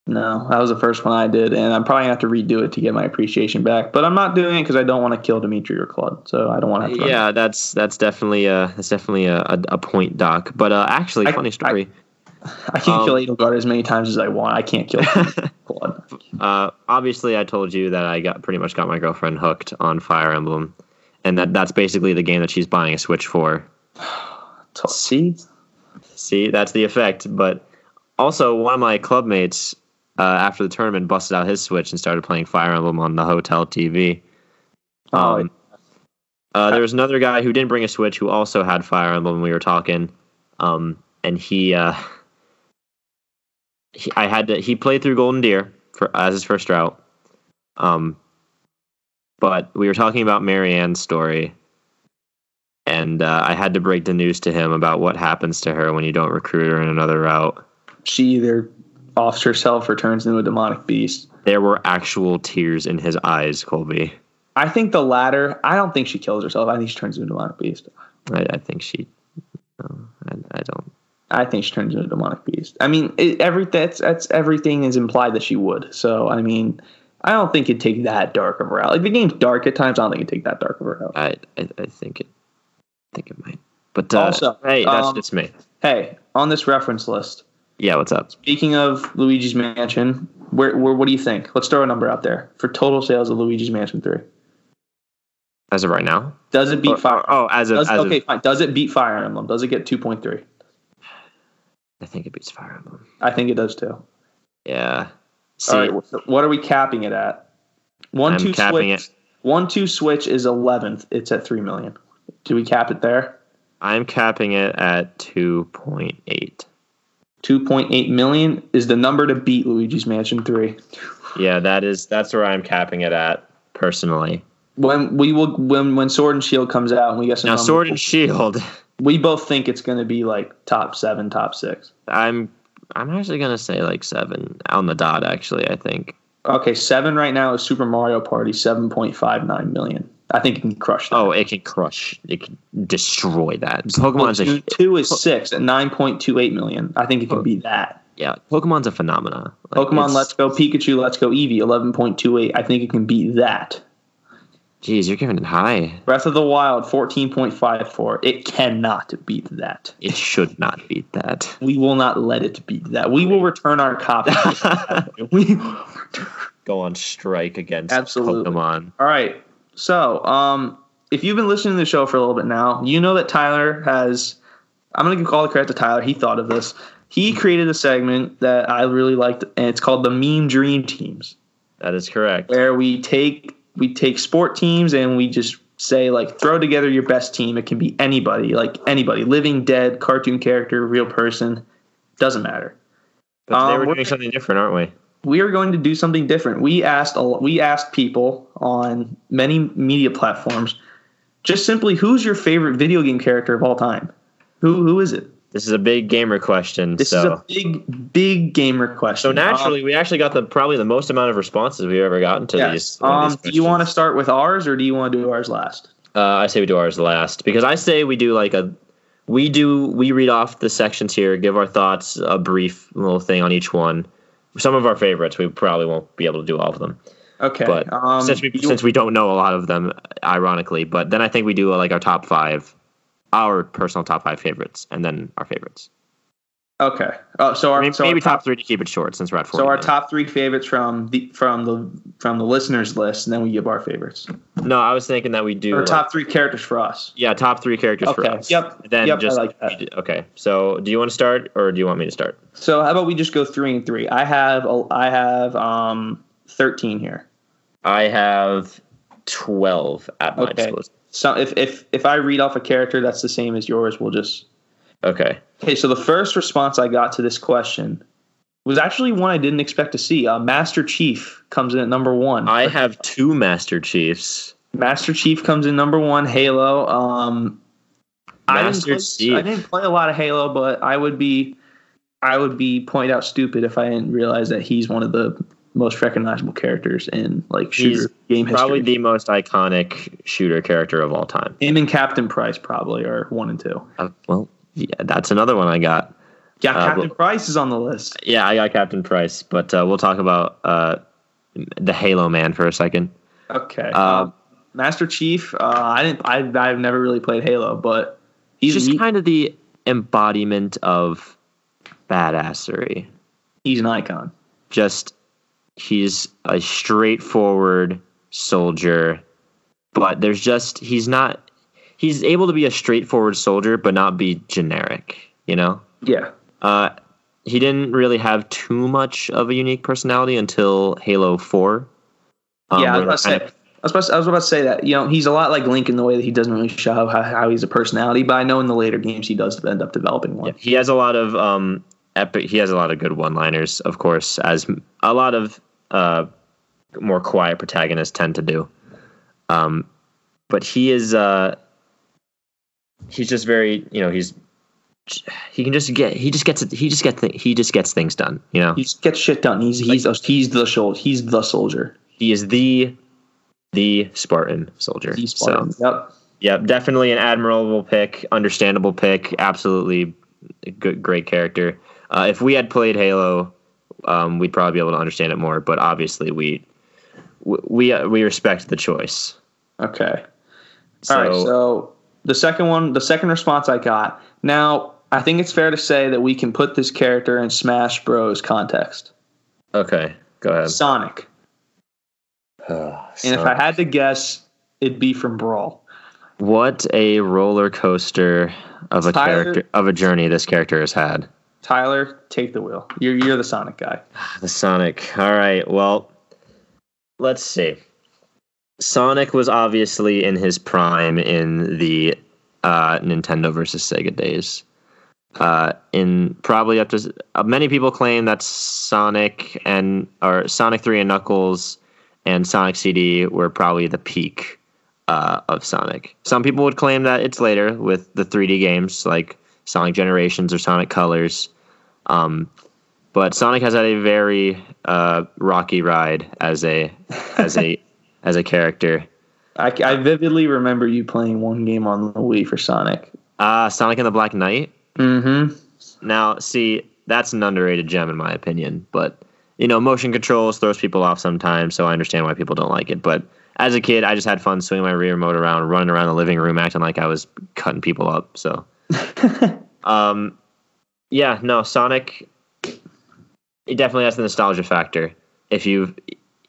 No, that was the first one I did, and I'm probably gonna have to redo it to get my appreciation back. But I'm not doing it because I don't want to kill Dimitri or Claude, so I don't want to. Yeah, that's that's definitely a that's definitely a, a, a point, Doc. But uh, actually, I- funny story. I can't Um, kill Edelgard as many times as I want. I can't kill Claude. uh, obviously, I told you that I got pretty much got my girlfriend hooked on Fire Emblem, and that that's basically the game that she's buying a Switch for. See, See, that's the effect. But also, one of my clubmates uh, after the tournament busted out his Switch and started playing Fire Emblem on the hotel TV. Oh, Um, uh, there was another guy who didn't bring a Switch who also had Fire Emblem. when We were talking, um, and he, uh, he, I had to. He played through Golden Deer for as his first route, um, but we were talking about Marianne's story, and uh, I had to break the news to him about what happens to her when you don't recruit her in another route. she either offs herself or turns into a demonic beast. There were actual tears in his eyes, Colby. I think the latter. I don't think she kills herself. I think she turns into a demonic beast. I, I think she. No, I, I don't. I think she turns into a demonic beast. I mean, it, every that's that's everything is implied that she would. So I mean, I don't think it'd take that dark of a route. Like the game's dark at times. I don't think it'd take that dark of a route. I, I, I think it. I think it might. But uh, Also, hey, that's um, just me. Hey, on this reference list, Yeah, what's up? speaking of Luigi's Mansion, where, where what do you think? Let's throw a number out there for total sales of Luigi's Mansion Three. As of right now? Does it beat Or- Fire? Oh, as of, Does, as okay, of, fine. Does it beat Fire Emblem? Does it get two point three? I think it beats Fire Emblem. I think it does too. Yeah. See, All right, what are we capping it at? One I'm two switch. One two switch is eleventh. It's at three million. Do we cap it there? I'm capping it at 2.8. Two point eight million is the number to beat Luigi's Mansion Three. Yeah, that is that's where I'm capping it at personally. When we will when when Sword and Shield comes out and we get some Now, numbers, Sword and Shield, we both think it's going to be like top seven, top six. I'm I'm actually gonna say like seven on the dot. Actually, I think. Okay, seven right now is Super Mario Party, seven point five nine million. I think it can crush that. Oh, it can crush. It can destroy that. Pokemon's two, a two is six at nine point two eight million. I think it can beat that. yeah. Pokemon's a phenomena. Like, Pokemon Let's Go Pikachu, Let's Go Eevee, eleven point two eight. I think it can beat that. Jeez, you're giving it high. Breath of the Wild, fourteen point five four. It cannot beat that. It should not beat that. We will not let it beat that. We will return our copy. we, Go on strike against Absolutely. Pokemon. all right. So, um, if you've been listening to the show for a little bit now, you know that Tyler has. I'm going to give all the credit to Tyler. He thought of this. He created a segment that I really liked, and it's called the Meme Dream Teams. That is correct. where we take we take sport teams and we just say like throw together your best team. It can be anybody, like anybody, living, dead, cartoon character, real person, doesn't matter. But today Um, we're we're- doing something different, aren't we? we are going to do something different. We asked a, we asked people on many media platforms just simply who's your favorite video game character of all time? Who who is it? This is a big gamer question. This so. is a big big gamer question. So naturally, um, we actually got the probably the most amount of responses we've ever gotten to yes. these. Um, these do you want to start with ours or do you want to do ours last? Uh, I say we do ours last because I say we do like a we do we read off the sections here, give our thoughts, a brief little thing on each one. Some of our favorites, we probably won't be able to do all of them. Okay. But um, since we you, since we don't know a lot of them, ironically, but then I think we do like our top five, our personal top five favorites, and then our favorites. Okay. Oh, so our maybe, so maybe our top, three to keep it short since we're at four. So our top three favorites from the from the from the listeners list, and then we give our favorites. No, I was thinking that we do our top three characters for us. Yeah, top three characters okay. for us. Yep. Then yep, just like that. okay. So do you want to start or do you want me to start? So how about we just go three and three? I have I have um thirteen here. I have twelve at my okay. disposal. So if if if I read off a character that's the same as yours, we'll just Okay. Okay, so the first response I got to this question was actually one I didn't expect to see. Uh, Master Chief comes in at number one. I have two Master Chiefs. Master Chief comes in number one. Halo. Um, I didn't, Master play, Chief. I didn't play a lot of Halo, but I would be, I would be point out stupid if I didn't realize that he's one of the most recognizable characters in like shooter He's game history. Probably the most iconic shooter character of all time. Him and Captain Price probably are one and two. Uh, well, yeah, that's another one I got. Yeah, Uh, Captain but- Price is on the list. Yeah, I got Captain Price, but uh, we'll talk about uh, the Halo Man for a second. Okay. Uh, um, Master Chief. Uh, I didn't. I, I've never really played Halo, but He's just kind of the embodiment of badassery. he's an icon. Just he's a straightforward soldier, but there's just he's not he's able to be a straightforward soldier but not be generic, you know? Yeah. Uh he didn't really have too much of a unique personality until Halo 4. Um, yeah, I was, that about to say, I, was to, I was about to say that. You know, he's a lot like Link in the way that he doesn't really show how, how he's a personality, but I know in the later games he does end up developing one. he has a lot of um epic he has a lot of good one-liners of course as a lot of uh more quiet protagonists tend to do um but he is uh he's just very you know he's he can just get he just gets he just gets he just gets things done you know He just gets shit done. He's he's a, he's the soldier. He's the soldier. he is the the spartan soldier so Spartan. Yep. yeah definitely an admirable pick understandable pick absolutely good great character uh, if we had played halo um, we'd probably be able to understand it more but obviously we we uh, we respect the choice Okay. so, All right. So the second one, the second response I got. Now I think it's fair to say that we can put this character in Smash Bros. context. okay go ahead Sonic. And if I had to guess, it'd be from Brawl. what a roller coaster of a Tyler- character of a journey this character has had Tyler, take the wheel. You're you're the Sonic guy. The Sonic. All right. Well, let's see. Sonic was obviously in his prime in the uh, Nintendo versus Sega days. Uh, in probably up to uh, many people claim that Sonic and or Sonic Three and Knuckles and Sonic CD were probably the peak uh, of Sonic. Some people would claim that it's later with the 3D games like Sonic Generations or Sonic Colors. Um, but Sonic has had a very uh, rocky ride as a as a as a character. I, I vividly remember you playing one game on the Wii for Sonic. Uh, Sonic and the Black Knight. Mm-hmm. Now, see, that's an underrated gem in my opinion. But you know, motion controls throws people off sometimes, so I understand why people don't like it. But as a kid, I just had fun swinging my rear remote around, running around the living room, acting like I was cutting people up. So, um, yeah, no, Sonic. It definitely has the nostalgia factor. If you,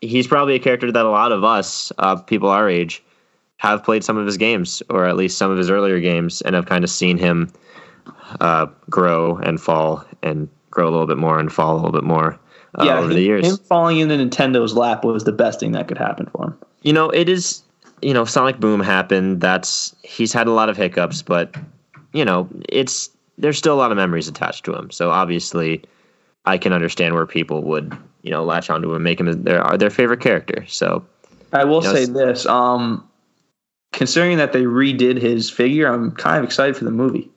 he's probably a character that a lot of us, uh, people our age, have played some of his games, or at least some of his earlier games, and have kind of seen him uh, grow and fall, and grow a little bit more and fall a little bit more uh, yeah, over him, the years. him falling into Nintendo's lap was the best thing that could happen for him. you know, it is. You know, Sonic Boom happened. That's he's had a lot of hiccups, but you know, it's there's still a lot of memories attached to him. So obviously, I can understand where people would you know latch onto him and make him their their favorite character. So I will Yes. say this: um, considering that they redid his figure, I'm kind of excited for the movie.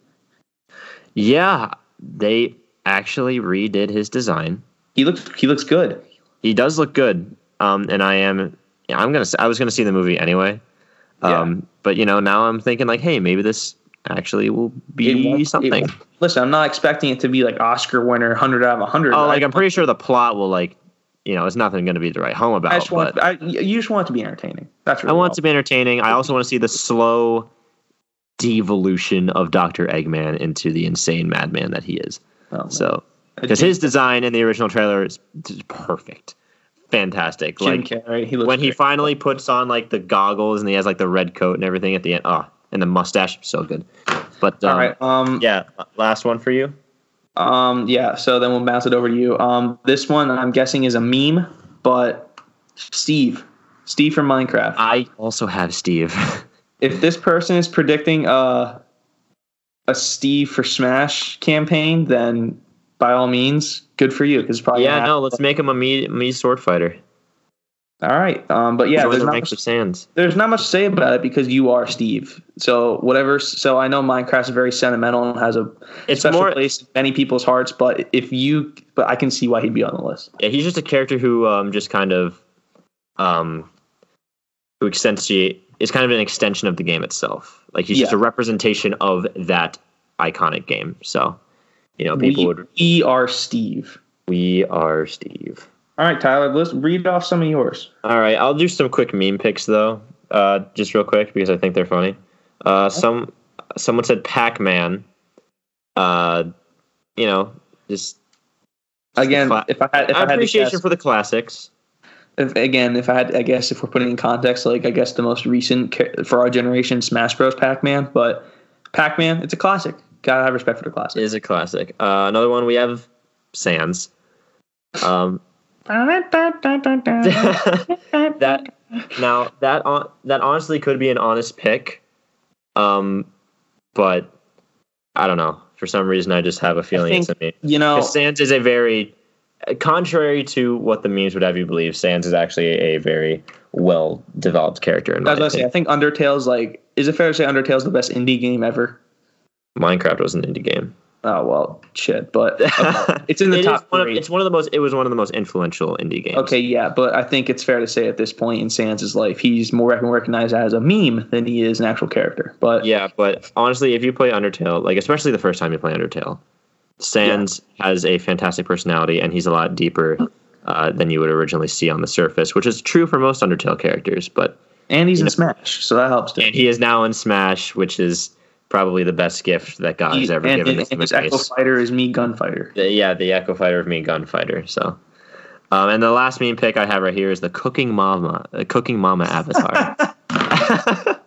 yeah, they actually redid his design. He looks he looks good. He does look good. Um, and I am I'm gonna I was gonna see the movie anyway. Um, but you know now I'm thinking like, hey, maybe this actually will be something. listen, I'm not expecting it to be like Oscar winner, hundred out of hundred. Oh, like I'm pretty sure the plot will like, you know, it's nothing going to be the right home about. I just want. But I, you just want it to be entertaining. That's right. I want it to be entertaining. I also want to see the slow devolution of Doctor Eggman into the insane madman that he is. Oh. So, because his design in the original trailer is just perfect, fantastic. Jim like Carrey, he when he finally puts on like the goggles and he has like the red coat and everything at the end. Oh, and the mustache, is so good. But um, All right. Um. yeah, last one for you. Um. Yeah. So then we'll bounce it over to you. Um. This one I'm guessing is a meme, but Steve, Steve from Minecraft. I also have Steve. if this person is predicting a a Steve for Smash campaign, then by all means, good for you. Because probably yeah, no, happen. let's make him a Mii Mii sword fighter. All right. Um. But yeah, Join there's the not, ranks much, of Sans. there's not much to say about it because you are Steve. So whatever. So I know Minecraft is very sentimental and has a It's special more place in many people's hearts. But if you, but I can see why he'd be on the list. Yeah, he's just a character who um just kind of um who accentuate is kind of an extension of the game itself. Like he's just a representation of that iconic game. So, you know, people we, would we are Steve. we are Steve. All right, Tyler. Let's read off some of yours. All right, I'll do some quick meme picks though, uh, just real quick because I think they're funny. Uh, some someone said Pac-Man. Uh, you know, just Again, cla- if I had, if I had to appreciation guess, for the classics. if, again, if I had, I guess if we're putting in context, like I guess the most recent for our generation, Smash Bros. Pac-Man, but Pac-Man, it's a classic. Gotta have respect for the classic. is a classic. Uh, another one we have Sans. Um, that now that on, that honestly could be an honest pick, um, but I don't know. For some reason, I just have a feeling think- it's a meme. you know, Sans is a very, contrary to what the memes would have you believe, Sans is actually a very well developed character. In my as I say, I opinion. think Undertale's like, is it fair to say Undertale's the best indie game ever? Minecraft was an indie game. Oh well, shit, but okay. it's in the It top one of, three. it's one of the most. It was one of the most influential indie games. Okay, yeah, but I think it's fair to say at this point in Sans' life, he's more recognized as a meme than he is an actual character. But Yeah, but honestly, if you play Undertale, like especially the first time you play Undertale, Sans has a fantastic personality, and he's a lot deeper uh, than you would originally see on the surface, which is true for most Undertale characters. But and he's in know- Smash, so that helps. Too. and he is now in Smash, which is probably the best gift that God has ever and, given and, this and his Echo. Fighter is Mii Gunfighter. The- yeah, the Echo Fighter of Mii, Gunfighter. So, um, and the last meme pick I have right here is the Cooking Mama, the Cooking Mama avatar.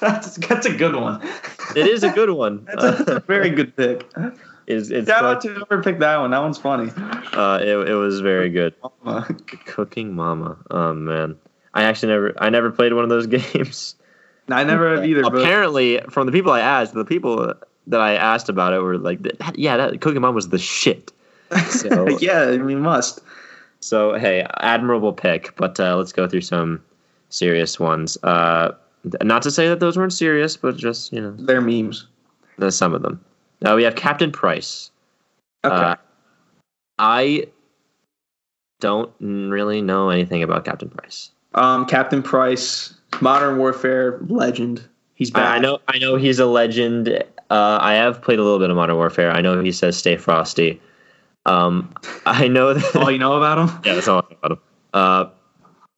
that's, that's a good one. it is a good one. That's a, very good pick. it's it's Shout out to whoever picked that one. That one's funny. uh, it, it was very good. Uh, Cooking Mama. Oh man, I actually never I never played one of those games. I never have either. But Apparently, from the people I asked, the people that I asked about it were like, "Yeah, that Cooking Mama was the shit." So, yeah, we must. so hey, admirable pick. But uh, let's go through some serious ones. Uh, not to say that those weren't serious, but just you know, They're memes. there's some of them. Now we have Captain Price. Okay. Uh, I don't really know anything about Captain Price. um, Captain Price, Modern Warfare legend. He's back. I know, I know he's a legend. Uh, I have played a little bit of Modern Warfare. I know he says "Stay frosty." Um, I know that. All you know about him? yeah, that's all I know about him. Uh,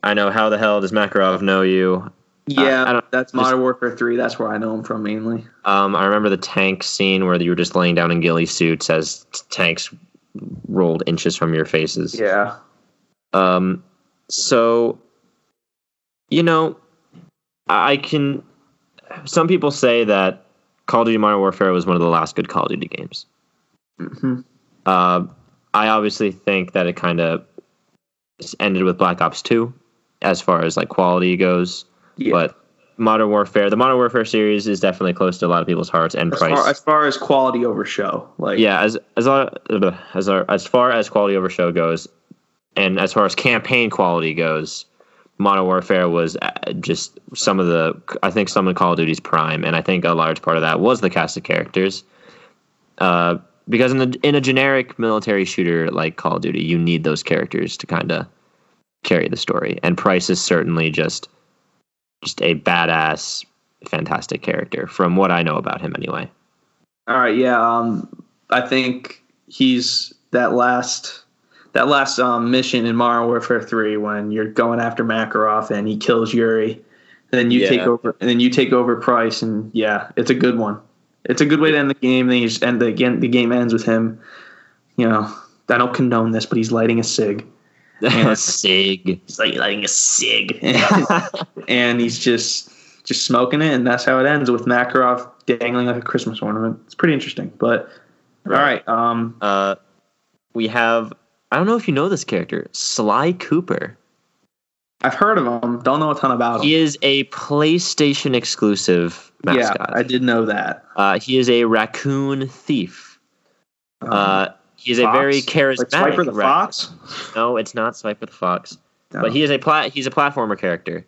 I know how the hell does Makarov know you? Yeah, I don't- that's just- Modern Warfare 3. That's where I know him from mainly. Um, I remember the tank scene where you were just laying down in ghillie suits as t- tanks rolled inches from your faces. Yeah. Um, so, you know, I can. Some people say that Call of Duty Modern Warfare was one of the last good Call of Duty games. hmm Uh, I obviously think that it kind of ended with Black Ops 2 as far as like quality goes. Yeah. But Modern Warfare. The Modern Warfare series is definitely close to a lot of people's hearts and As price. far, as far as quality over show, like yeah, as as as as far as quality over show goes, and as far as campaign quality goes, Modern Warfare was uh, just some of the I think some of Call of Duty's prime, and I think a large part of that was the cast of characters. Uh, because in the in a generic military shooter like Call of Duty, you need those characters to kind of carry the story, and Price is certainly just just a badass, fantastic character from what I know about him anyway. All right, yeah. Um, I think he's that last that last um, mission in Modern Warfare Three when you're going after Makarov and he kills Yuri. Then you Yeah. take over, and then you take over Price, and yeah, it's a good one. It's a good way to end the game. Then you just end the again. The game ends with him. You know, I don't condone this, but he's lighting a cig. A cig. He's like lighting a cig, and he's just just smoking it, and that's how it ends with Makarov dangling like a Christmas ornament. It's pretty interesting, but all right. Um, Uh, we have. I don't know if you know this character, Sly Cooper. I've heard of him. Don't know a ton about him. He is a PlayStation exclusive mascot. yeah. I did know that. uh, he is a raccoon thief. Um, Uh, he is a Fox? very like charismatic. Swiper the rac- Fox. No, it's not Swiper the Fox. No. But he is a plat. He's a platformer character.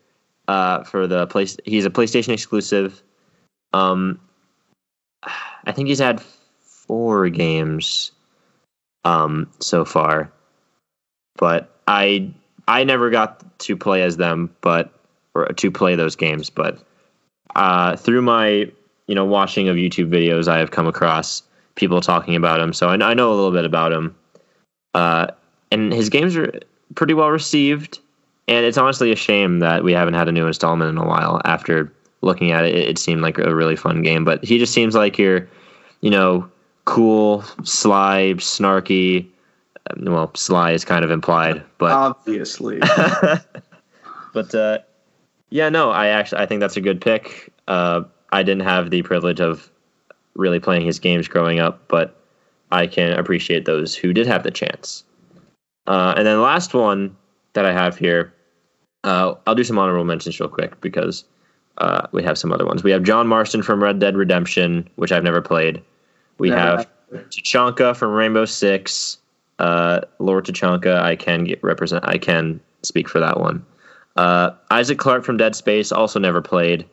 Uh, for the place, he's a PlayStation exclusive. Um, I think he's had four games, um, so far. But I I never got to play as them, but or to play those games. But uh, through my you know watching of YouTube videos, I have come across people talking about him, so I, I know a little bit about him. Uh, and his games are pretty well received. And it's honestly a shame that we haven't had a new installment in a while. After looking at it, it, seemed like a really fun game. But he just seems like you're, you know, cool, sly, snarky. Um, Well, sly is kind of implied, but Obviously. but uh, yeah, no, I actually I think that's a good pick. Uh, I didn't have the privilege of really playing his games growing up, but I can appreciate those who did have the chance. Uh, and then the last one that I have here, uh, I'll do some honorable mentions real quick because uh, we have some other ones. We have John Marston from Red Dead Redemption, which I've never played. We have Tachanka from Rainbow Six. Uh, Lord Tachanka, I can get represent. I can speak for that one. Uh, Isaac Clarke from Dead Space, also never played.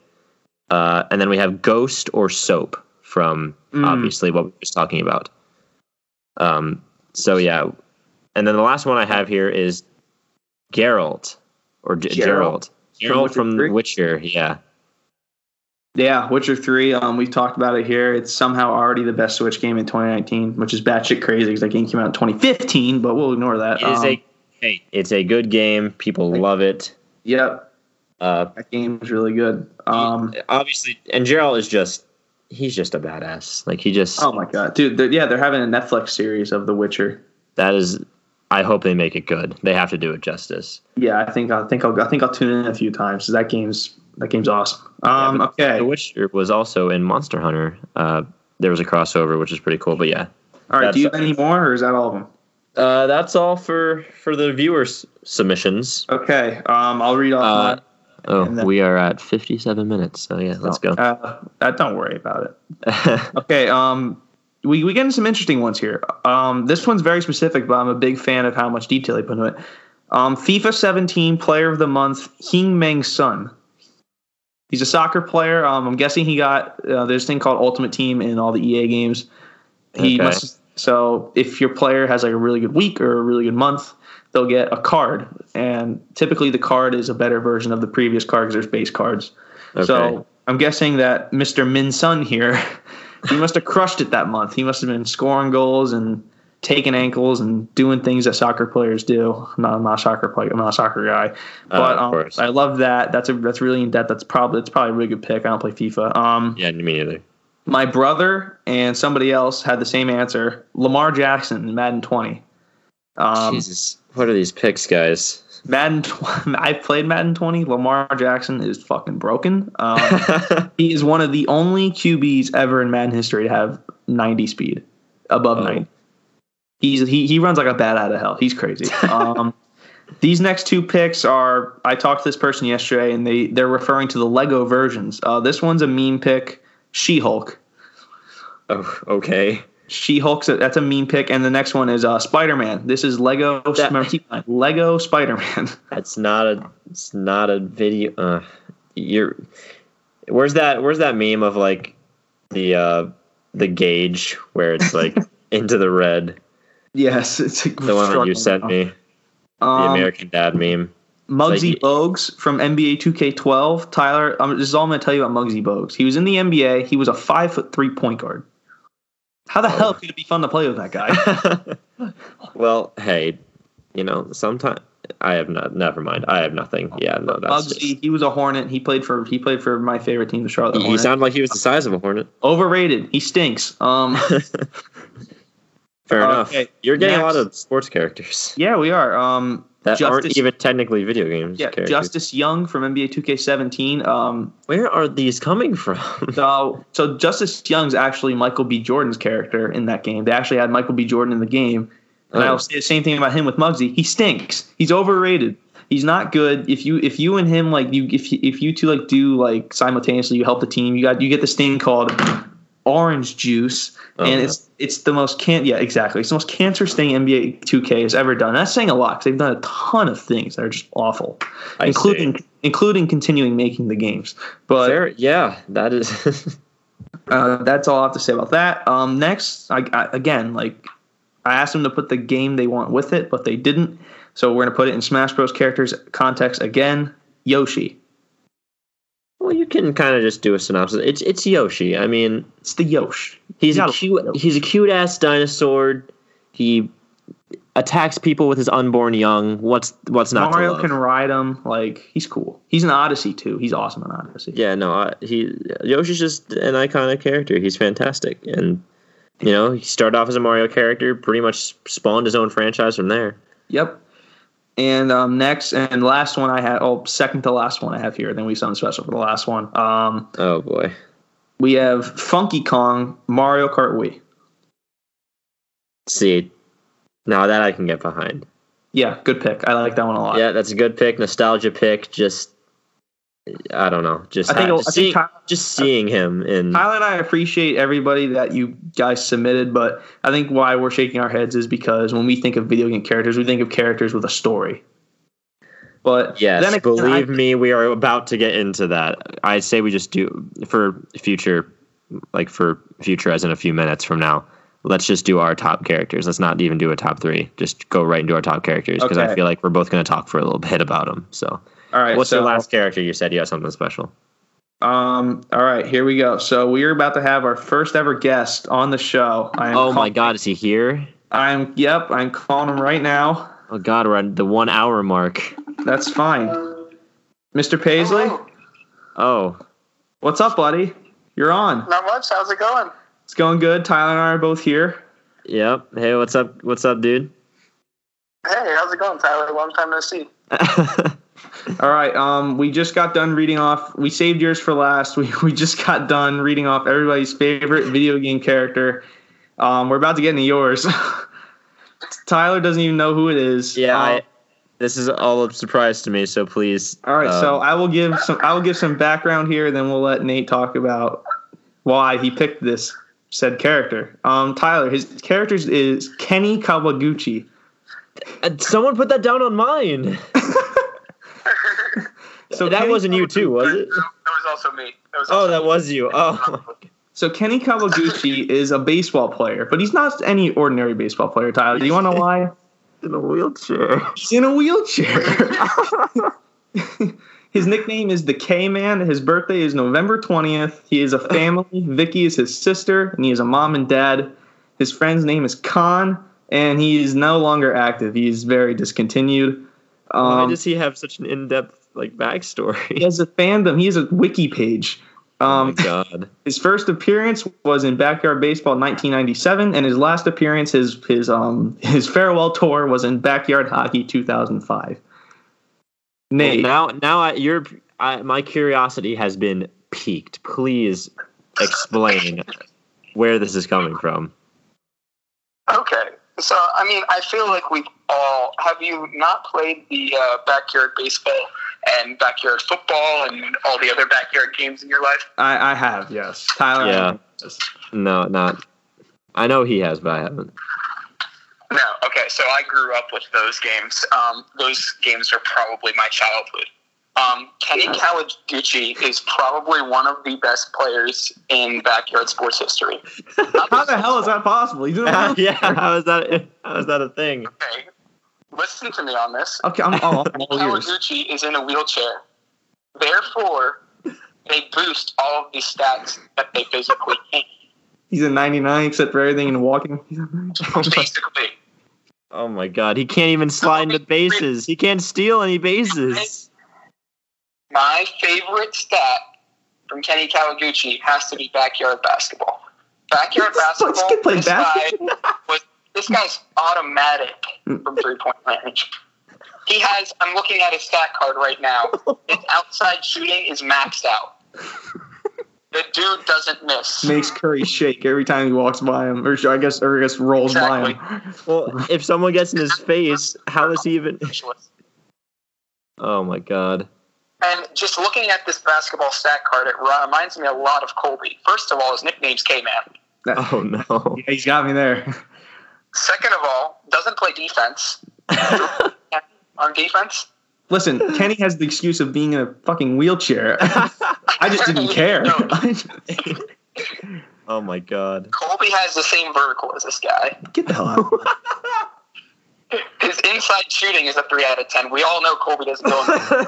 Uh, and then we have Ghost or Soap from Mm. obviously what we were just talking about. Um, so yeah, and then the last one I have here is Geralt or G- Geralt. Geralt. From Geralt Witcher from 3? Witcher. Yeah, Yeah, Witcher Three. Um, we've talked about it here. It's somehow already the best Switch game in 2019, which is batshit crazy because that game came out in 2015. But we'll ignore that. it is Um, a hey, it's a good game. People love it. yep. Uh, That game was really good. Um, obviously, and Geralt is just he's just a badass. Like he just oh my god, dude! They're, yeah, they're having a Netflix series of The Witcher. that is. I hope they make it good. They have to do it justice. Yeah, I think I think I'll I think I'll tune in a few times. That game's that game's awesome. Um, but okay, The Witcher was also in Monster Hunter. Uh, there was a crossover, which is pretty cool. But yeah, all right. Do you have any more, or is that all of them? uh, that's all for for the viewers submissions. Okay, um, I'll read off. Uh, oh, then- we are at fifty-seven minutes. So yeah, let's go. Uh, uh, don't worry about it. Okay, um, we we get into some interesting ones here. Um, this one's very specific, but I'm a big fan of how much detail they put into it. Um, FIFA 17 Player of the Month, Heung-Min Son. He's a soccer player. Um, I'm guessing he got uh, there's this thing called Ultimate Team in all the EA games. He Okay. must. So if your player has like a really good week or a really good month, they'll get a card, and typically the card is a better version of the previous card because there's base cards. Okay. So I'm guessing that Mr. Min Sun here, he must have crushed it that month. He must have been scoring goals and taking ankles and doing things that soccer players do. I'm not, I'm not a soccer player. I'm not a soccer guy, but of um. I love that. That's a that's really in depth. That's probably that's probably a really good pick. I don't play FIFA. Um, yeah, me neither. my brother and somebody else had the same answer. Lamar Jackson, in Madden 20. Um, Jesus, what are these picks, guys? Madden. Tw- I've played Madden 20. Lamar Jackson is fucking broken. Um, he is one of the only QBs ever in Madden history to have 90 speed, above Oh. 90. He's he he runs like a bat out of hell. He's crazy. Um, These next two picks are I talked to this person yesterday, and they they're referring to the Lego versions. Uh, this one's a meme pick, She Hulk. Oh, okay. She Hulk's a, that's a meme pick, and the next one is uh, Spider Man. This is Lego That- remember, keep in mind, Lego Spider Man. That's not a. It's not a video. Uh, you're. Where's that? Where's that meme of like the uh the gauge where it's like into the red? Yes, it's The one that you sent me, the Um, American Dad meme. Muggsy Like- Bogues from NBA 2K12. Tyler, um, this is all I'm going to tell you about Muggsy Bogues. He was in the NBA. He was a five foot three point guard. How the Oh. hell could it be fun to play with that guy? well, hey, you know, sometimes I have not. Never mind. I have nothing. Yeah, no, that's. Muggsy, Just, he was a Hornet. He played for he played for my favorite team, the Charlotte he, he sounded like he was the size of a hornet. Overrated. He stinks. Um, Fair Okay, enough. You're getting a lot of sports characters yeah, we are. Um, that aren't even technically video games. yeah, characters. Justice Young from NBA 2K17. Um, Where are these coming from? so so Justice Young's actually Michael B. Jordan's character in that game. They actually had Michael B. Jordan in the game. And Oh. I'll say the same thing about him with Muggsy. He stinks. He's overrated. He's not good. If you if you and him like you if you, if you two like do like simultaneously, you help the team. You got you get this thing called orange juice, Oh, and no. it's it's the most can yeah exactly it's the most cancerous thing NBA 2K has ever done. That's saying a lot because they've done a ton of things that are just awful, I including see. including continuing making the games. But Fair, yeah, that is. uh, that's all I have to say about that. Um, next, I, I, again, like I asked them to put the game they want with it, but they didn't. So we're gonna put it in Smash Bros. characters context again. Yoshi, you can kind of just do a synopsis. It's it's Yoshi. I mean, it's the Yosh. he's a cute he's a cute ass dinosaur. He attacks people with his unborn young. What's what's not to Mario can ride him. Like he's cool. He's an Odyssey too. He's awesome in Odyssey. Yeah, no, I, he Yoshi's just an iconic character. He's fantastic, and you know, he started off as a Mario character, pretty much spawned his own franchise from there. Yep. And um, next and last one I have, oh, second to last one I have here. Then we something special for the last one. Um, Oh boy, we have Funky Kong Mario Kart Wii. see, now that I can get behind. Yeah, good pick. I like that one a lot. Yeah, that's a good pick, nostalgia pick. Just, I don't know, just I think ha- I think seeing, Ty- just seeing him in. Tyler and I appreciate everybody that you guys submitted, but I think why we're shaking our heads is because when we think of video game characters, we think of characters with a story. But Yes, again, believe I- me, we are about to get into that. I say we just do for future, like for future, as in a few minutes from now. Let's just do our top characters. Let's not even do a top three. Just go right into our top characters because I feel like we're both going to talk for a little bit about them. So, All right. what's so, your last character? You said you had something special. Um. All right. Here we go. So we are about to have our first ever guest on the show. I am Oh my God, is he here? I'm. Yep. I'm calling him right now. Oh God, we're at the one hour mark. That's fine. Mr. Paisley, Hello. Oh, what's up, buddy? You're on. Not much. How's it going? It's going good. Tyler and I are both here. yep. Hey, what's up? What's up, dude? Hey, how's it going, Tyler? Long time no see. All right. Um, we just got done reading off. We saved yours for last. We we just got done reading off everybody's favorite video game character. Um, we're about to get into yours. Tyler doesn't even know who it is. yeah, Um, I, this is all a surprise to me. So please. all right. so um, I will give some. I will give some background here. Then we'll let Nate talk about why he picked this said character. Um, Tyler, his character is Kenny Kawaguchi. uh, someone put that down on mine. So that Kenny wasn't you too, was it? That was also me. That was Oh, that me. was you. Oh, So Kenny Kawaguchi is a baseball player, but he's not any ordinary baseball player. Tyler, do you want to know why? in a wheelchair. He's in a wheelchair. his nickname is the K Man. His birthday is November 20th. He is a family. Vicky is his sister, and he is a mom and dad. His friend's name is Khan, and he is no longer active. He is very discontinued. Why Um, does he have such an in-depth like backstory. he has a fandom. He has a wiki page. oh my Um, god. His first appearance was in Backyard Baseball 1997, and his last appearance, his his um his farewell tour, was in Backyard Hockey 2005. Nate, Now, now I, your I, my curiosity has been piqued. Please explain where this is coming from. Okay. So, I mean, I feel like we've all. Have you not played the uh, backyard baseball and backyard football and all the other backyard games in your life? I, I have, yes. Tyler. Yeah. has. No, not. I know he has, but I haven't. No. Okay, so I grew up with those games. Um, those games are probably my childhood. Um, Kenny Kawaguchi is probably one of the best players in backyard sports history. How the hell is that possible? He's in a yeah, how is that? How is that a thing? Okay, listen to me on this. Okay, I'm, I'm all. Kawaguchi is in a wheelchair. Therefore, they boost all of these stats that they physically can't. He's a 99 except for everything and walking. He's a 99. Basically, Oh my god, he can't even slide into bases. He can't steal any bases. my favorite stat from Kenny Kawaguchi has to be backyard basketball. Backyard Let's basketball. get play guy basketball. was this guy's automatic mm. from three point range. He has. I'm looking at his stat card right now. His outside shooting is maxed out. The dude doesn't miss. Makes Curry shake every time he walks by him, or I guess, or I guess rolls by him. Well, if someone gets in his face, how is he even? Oh my god. And just looking at this basketball stat card, it reminds me a lot of Colby. First of all, his nickname's K-Man. Oh no. Yeah, he's got me there. Second of all, doesn't play defense. On defense, Listen, Kenny has the excuse of being in a fucking wheelchair. I just didn't care. oh my god. Colby has the same vertical as this guy. Get the hell out. His inside shooting is a three out of ten. We all know Colby doesn't go. in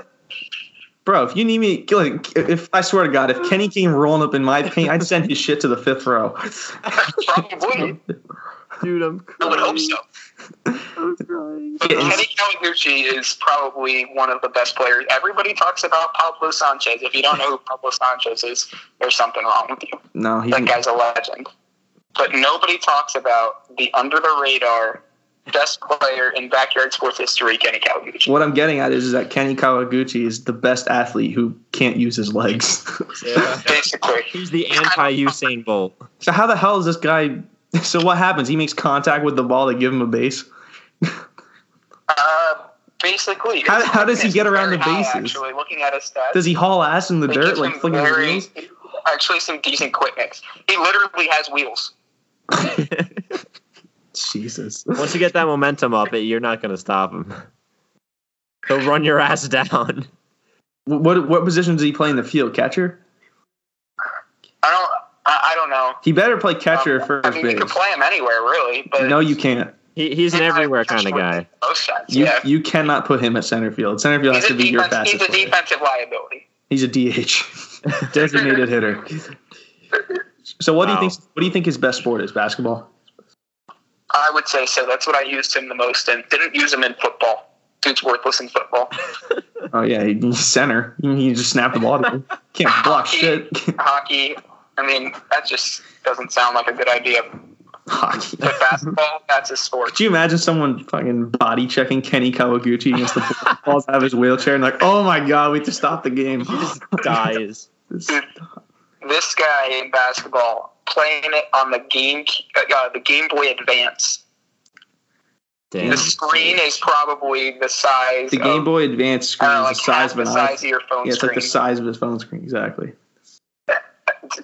Bro, if you need me, like, if I swear to God, if Kenny came rolling up in my paint, I'd send his shit to the fifth row. Probably, Dude, I'm I would hope so. I'm crying. But Kenny Kawaguchi is probably one of the best players. Everybody talks about Pablo Sanchez. If you don't know who Pablo Sanchez is, there's something wrong with you. No, he's That guy's a legend. But nobody talks about the under the radar best player in backyard sports history, Kenny Kawaguchi. what I'm getting at is, is that Kenny Kawaguchi is the best athlete who can't use his legs. Yeah. Basically. He's the anti Usain Bolt. so how the hell is this guy? So what happens? He makes contact with the ball to give him a base. Uh, basically. How- how does he get around very the high, bases? Actually, looking at his stats. Does he haul ass in the it dirt like him flicking his wheels? Actually, some decent quickness. He literally has wheels. Jesus. Once you get that momentum up, it you're not gonna stop him. He'll run your ass down. What what position does he play in the field? Catcher? I don't. I, I don't know. He better play catcher Um, first I mean, you can play him anywhere, really. But No, you can't. He, he's an everywhere kind of guy. Most sense, You yeah. you cannot put him at center field. Center field He's has a, to be your defense, fastest he's a player. defensive liability. He's a DH, designated hitter. So what do you think? What do you think his best sport is? Basketball. I would say so. That's what I used him the most in. Didn't use him in football. Dude's worthless in football. Oh yeah, he- he's center. He he just snap the ball. To him. Can't block shit. Hockey. I mean, that just doesn't sound like a good idea. Hockey. But basketball, that's a sport. Could you imagine someone fucking body checking Kenny Kawaguchi against the ball, falls out of his wheelchair and like, oh my god, we have to stop the game. He just dies. This guy in basketball playing it on the game, uh, the Game Boy Advance. Damn. The screen is probably the size. the Game of, Boy Advance screen uh, is the size half of the an size iPhone. of your phone Yeah, it's like the size of his phone screen. Exactly.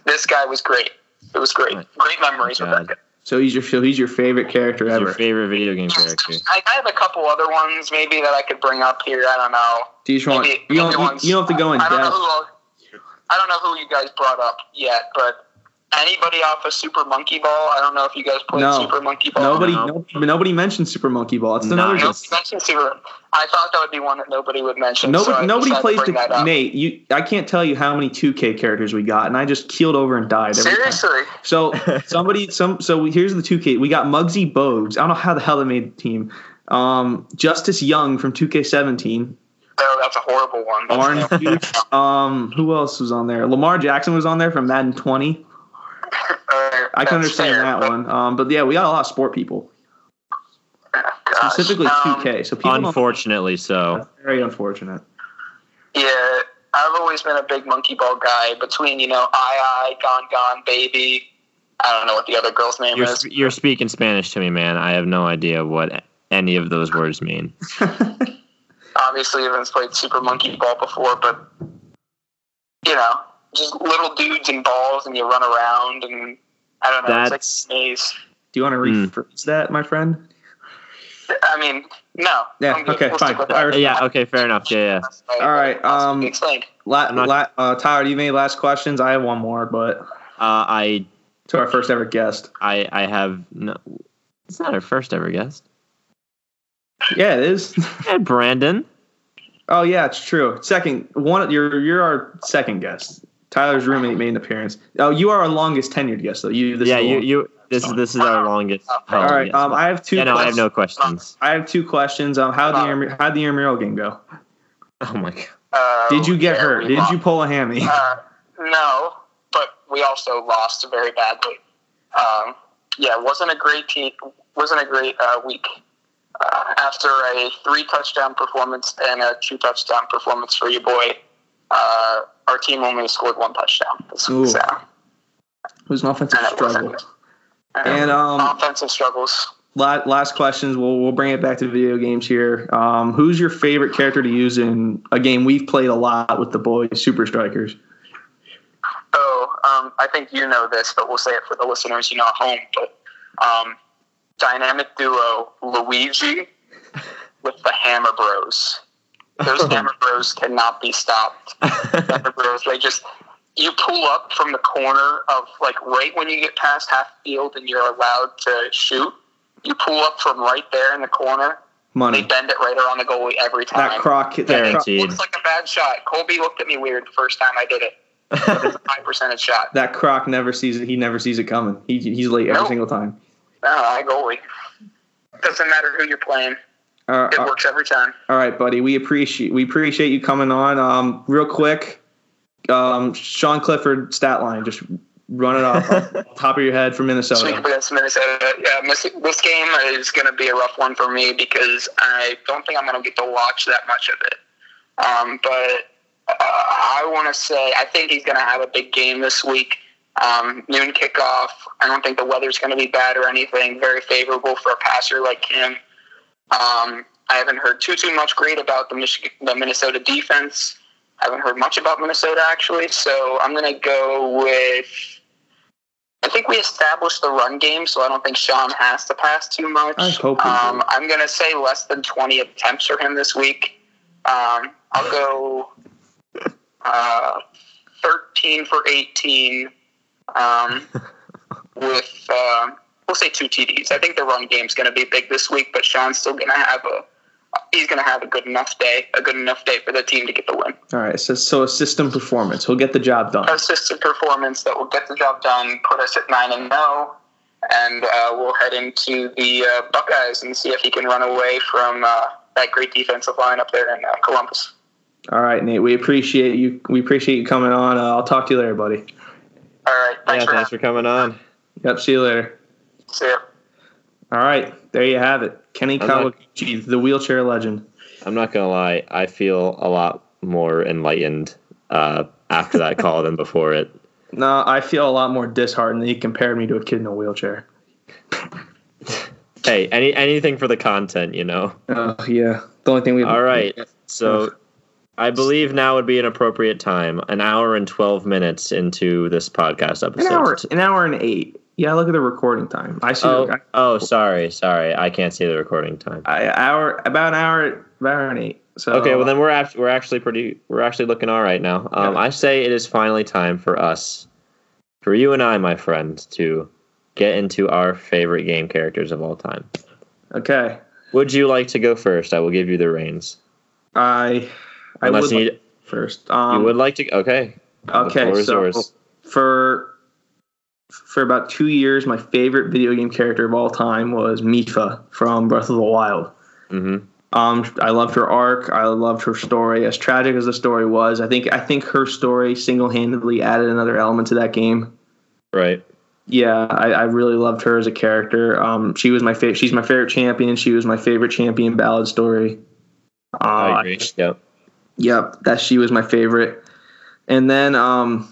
This guy was great. It was great. Right. Great memories with that guy. So he's your so he's your favorite character Who's ever. your favorite video game character? I, I have a couple other ones maybe that I could bring up here. I don't know. Do you just want Maybe- you don't you, you don't have to go in I don't know depth. who. I don't know who you guys brought up yet, but anybody off of Super Monkey Ball? I don't know if you guys played No. Super Monkey Ball. Nobody, No. nobody, nobody mentioned Super Monkey Ball. It's another. Nice. Nobody mentioned Super. I thought that would be one that nobody would mention. Nobody, so nobody decided to plays the. Nate. You, I can't tell you how many 2K characters we got, and I just keeled over and died. Every time. Seriously, So somebody, some, so here's the 2K. We got Muggsy Bogues. I don't know how the hell they made the team. Um, Justice Young from 2K17. oh, that's a horrible one. That's Orange Juice. Um, who else was on there? Lamar Jackson was on there from Madden 20. Uh, I can understand fair, that one. Um, but yeah, we got a lot of sport people, Gosh, specifically um, 2K. So people, Unfortunately, so. that's very unfortunate. Yeah, I've always been a big monkey ball guy. Between you know, I I GonGon Baby, I don't know what the other girl's name You're is. you're speaking Spanish to me, man. I have no idea what any of those words mean. Obviously, Evan's played Super Monkey Ball before, but you know, just little dudes and balls, and you run around, and I don't know. That's- It's like a maze. Do you want to Hmm. rephrase that, my friend? I mean, no. Yeah, okay, We'll fine. stick with I that. Yeah. Okay. Fair enough. Yeah. Yeah. All right, um, explain. La- la- uh, Tyler, do you have any last questions? I have one more, but Uh, I to our first ever guest. I I have no. It's not our first ever guest. Yeah, it is. And Brandon. oh yeah, it's true. Second one. You're you're our second guest. Tyler's roommate made an appearance. Oh, you are our longest tenured guest, though. You. This yeah. is You you. This is this is our longest. All All right. guest. Um, I have two. yeah. No, I have no questions. I have two questions. Um, how the inter- how'd the intramural game go? Oh my god. Uh, Did you get yeah, hurt? Did lost. you pull a hammy? Uh, no, but we also lost very badly. Um, yeah, it wasn't a great team. Wasn't a great uh, week. Uh, after a three touchdown performance and a two touchdown performance for your boy, uh, our team only scored one touchdown. Ooh. So, It was an offensive and struggle. wasn't- And um, offensive struggles. la- last questions. We'll we'll bring it back to video games here. Um, who's your favorite character to use in a game we've played a lot with the boys, Super Strikers? Oh, um, I think you know this, but we'll say it for the listeners, you know, at home. But um, dynamic duo Luigi with the Hammer Bros. Those Hammer Bros cannot be stopped. Hammer Bros, they just you pull up from the corner of like right when you get past half field and you're allowed to shoot. You pull up from right there in the corner. They Money. bend it right around the goalie every time. That croc. That croc, Guaranteed. Looks like a bad shot. Colby looked at me weird the first time I did it. It's a high percentage shot. that croc never sees it. He never sees it coming. He, he's late every Nope. single time. No, I goalie. Doesn't matter who you're playing. Uh, It uh, works every time. all right, buddy. We appreciate we appreciate you coming on. Um, real quick, um, Sean Clifford stat line. Just run it off off top of your head from Speaking Minnesota. against Minnesota, yeah, this, this game is going to be a rough one for me because I don't think I'm going to get to watch that much of it. Um, but uh, I want to say I think he's going to have a big game this week. Um, noon kickoff. I don't think the weather's going to be bad or anything. Very favorable for a passer like him. Um, I haven't heard too too much great about the Michigan, the Minnesota defense. I haven't heard much about Minnesota actually, so I'm going to go with. I think we established the run game, so I don't think Sean has to pass too much. I hope. Um, I'm going to say less than 20 attempts for him this week. Um, I'll go uh, 13 for 18 um, with, uh, we'll say two TDs. I think the run game's going to be big this week, but Sean's still going to have a he's going to have a good enough day, a good enough day for the team to get the win. All right, so so a system performance. He'll get the job done. Consistent performance that will get the job done, put us at nine and zero, and uh, we'll head into the uh, Buckeyes and see if he can run away from uh, that great defensive line up there in uh, Columbus. All right, Nate. We appreciate you. We appreciate you coming on. Uh, I'll talk to you later, buddy. All right, thanks yeah. for Thanks for coming on. Yep. See you later. See ya. All right, there you have it. Kenny I'm not- Kawaguchi, the wheelchair legend. I'm not gonna lie. I feel a lot more enlightened uh, after that call than before it. No, I feel a lot more disheartened that he compared me to a kid in a wheelchair. Hey, any anything for the content, you know. Oh yeah, the only thing we. All right. So I believe now would be an appropriate time, an hour and twelve minutes into this podcast episode. An episode. hour, an hour and eight. Yeah, look at the recording time. I see. Oh, I, oh, sorry, sorry. I can't see the recording time. I, hour about an hour, about an hour and eight. So Okay, well then we're act- we're actually pretty we're actually looking all right now. Um, Yeah. I say it is finally time for us, for you and I, my friend, to get into our favorite game characters of all time. Okay, Would you like to go first? I will give you the reins. I. I Unless would you, like need, first. you Um, would like to. Okay. The Okay, so yours. for for about two years, my favorite video game character of all time was Mipha from Breath of the Wild. hmm Um, I loved her arc. I loved her story. As tragic as the story was, I think I think her story single handedly added another element to that game. Right. Yeah, I, I really loved her as a character. Um, she was my favorite. She's my favorite champion. She was my favorite champion ballad story. Uh, I agree. Yep. Yep, that she was my favorite. And then um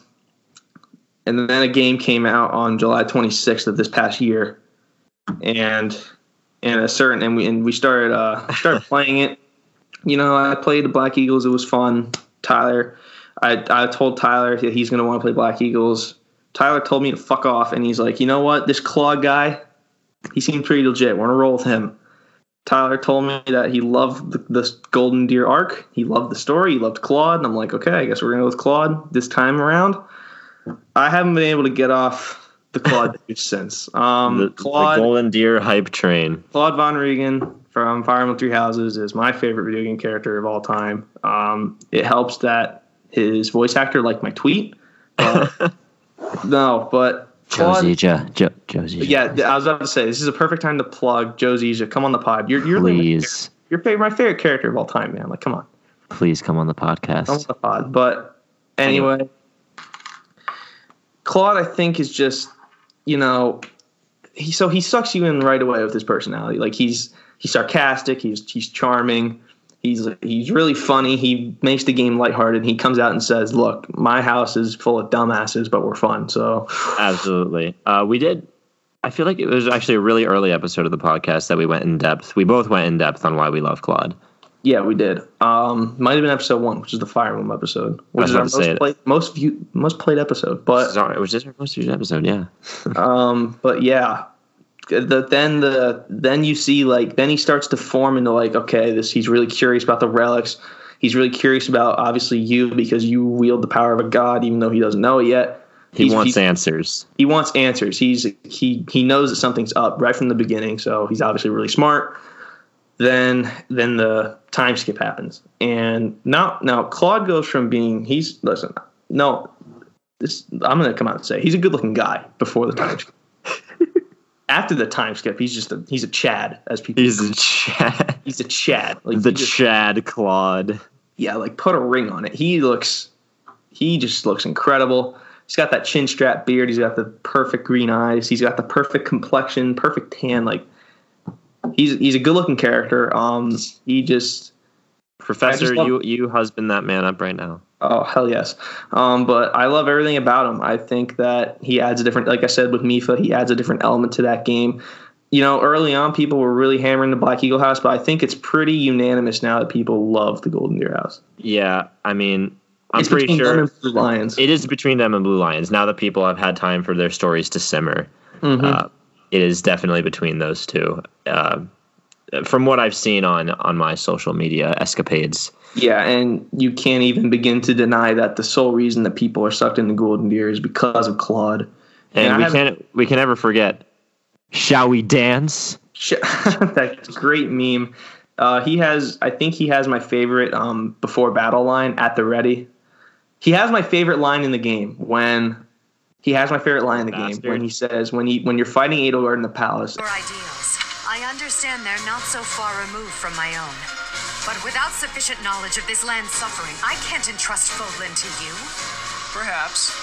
and then a game came out on July 26th of this past year, and and a certain and we and we started uh started playing it. You know, I played the Black Eagles. It was fun. Tyler, I I told Tyler that he's gonna want to play Black Eagles. Tyler told me to fuck off, and he's like, you know what, this Claude guy, he seemed pretty legit. We're gonna roll with him. Tyler told me that he loved the, the Golden Deer arc. He loved the story. He loved Claude. And I'm like, okay, I guess we're going to go with Claude this time around. I haven't been able to get off the Claude since. Um, the, Claude, the Golden Deer hype train. Claude Von Riegan from Fire Emblem Three Houses is my favorite video game character of all time. Um, it helps that his voice actor liked my tweet. But, no, but Claude, Joe Zieja, jo, Joe Zieja. yeah, I was about to say this is a perfect time to plug Joe Zieja. Come on the pod. You're you're Please, your favorite, my favorite character of all time, man. Like, come on, please come on the come on podcast. the pod. But anyway, Claude, I think is just you know, he so he sucks you in right away with his personality. Like he's he's sarcastic. He's he's charming. He's he's really funny. He makes the game lighthearted. He comes out and says, "Look, my house is full of dumbasses, but we're fun." So Absolutely. Uh, we did. I feel like it was actually a really early episode of the podcast that we went in depth. We both went in depth on why we love Claude. Yeah, we did. Um, might have been episode one, which is the Fire Room episode, which is our about to say most played, most view, most played episode. But Sorry, it was just our most used episode. Yeah. um, but yeah, the, then the then you see like then he starts to form into like okay, this he's really curious about the relics. He's really curious about obviously you because you wield the power of a god, even though he doesn't know it yet. He He's- wants he- answers. he wants answers. He's he he knows that something's up right from the beginning, so he's obviously really smart. Then then the time skip happens, and now now Claude goes from being he's listen no this I'm gonna come out and say he's a good looking guy before the time skip. After the time skip, he's just a he's a Chad as people. He's a Chad. he's a Chad. Like the just- Chad Claude. yeah, like put a ring on it. He looks, he just looks incredible. He's got that chin strap beard. He's got the perfect green eyes. He's got the perfect complexion, perfect tan. Like he's he's a good looking character. Um, he just Professor, love- you you husband that man up right now. oh hell yes. Um, but I love everything about him. I think that he adds a different, like I said with Mipha, he adds a different element to that game. You know, early on, people were really hammering the Black Eagle House, but I think it's pretty unanimous now that people love the Golden Deer House. Yeah, I mean, I'm it's pretty sure Blue Lions. it is between them and Blue Lions. Now that people have had time for their stories to simmer, Mhm. uh, it is definitely between those two. Uh, from what I've seen on on my social media escapades, Yeah, and you can't even begin to deny that the sole reason that people are sucked into Golden Deer is because of Claude. and I we have- can't we can never forget. Shall we dance? Sh- that great meme. Uh, he has, I think he has my favorite um, before battle line at the ready. He has my favorite line in the game when he has my favorite line in the game when he says when he when you're fighting Edelgard in the palace. Your ideals. I understand they're not so far removed from my own. But without sufficient knowledge of this land's suffering, I can't entrust Fodlan to you. Perhaps.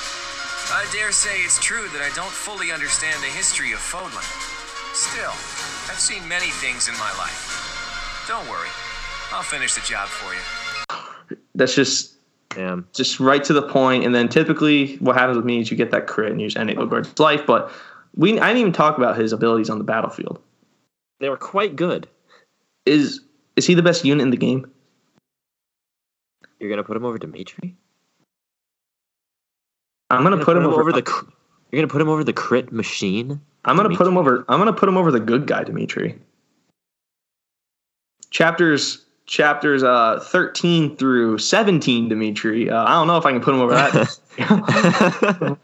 I dare say it's true that I don't fully understand the history of Fodlan. Still, I've seen many things in my life. Don't worry, I'll finish the job for you. That's just Damn. just right to the point. And then typically what happens with me is you get that crit and you just end Edelgard's life. But we I didn't even talk about his abilities on the battlefield. They were quite good. Is is he the best unit in the game? You're gonna put him over Dimitri? I'm gonna You're put him over, the. cr- You're gonna put him over the crit machine. I'm gonna put him over. I'm gonna put him over the good guy, Dimitri. Chapters chapters uh 13 through 17, Dimitri. Uh, I don't know if I can put him over that.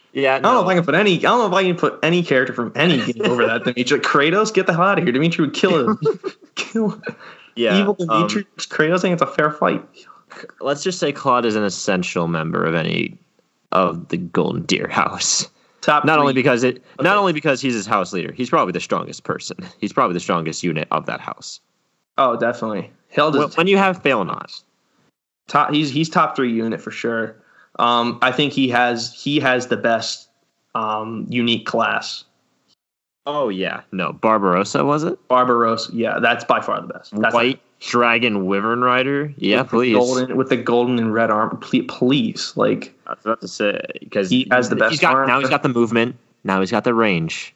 yeah, I don't know if I can put any. I don't know if I can put any character from any game over that Dimitri. Kratos, get the hell out of here. Dimitri would kill him. kill yeah. evil um, Dimitri. Kratos think it's a fair fight. let's just say Claude is an essential member of any of the Golden Deer House. Top Not three. only because it, Okay. not only because he's his house leader, he's probably the strongest person. He's probably the strongest unit of that house. Oh, definitely. Held When, is when you have not, top. He's he's top three unit for sure. Um, I think he has he has the best um unique class. Oh yeah, no Barbarossa was it? Barbarossa. Yeah, that's by far the best. That's White Dragon Wyvern Rider. Yeah, with the please. Golden with the golden and red arm. Please, please. like I was about to say because He has the best He's got arm. now. He's got the movement. Now he's got the range.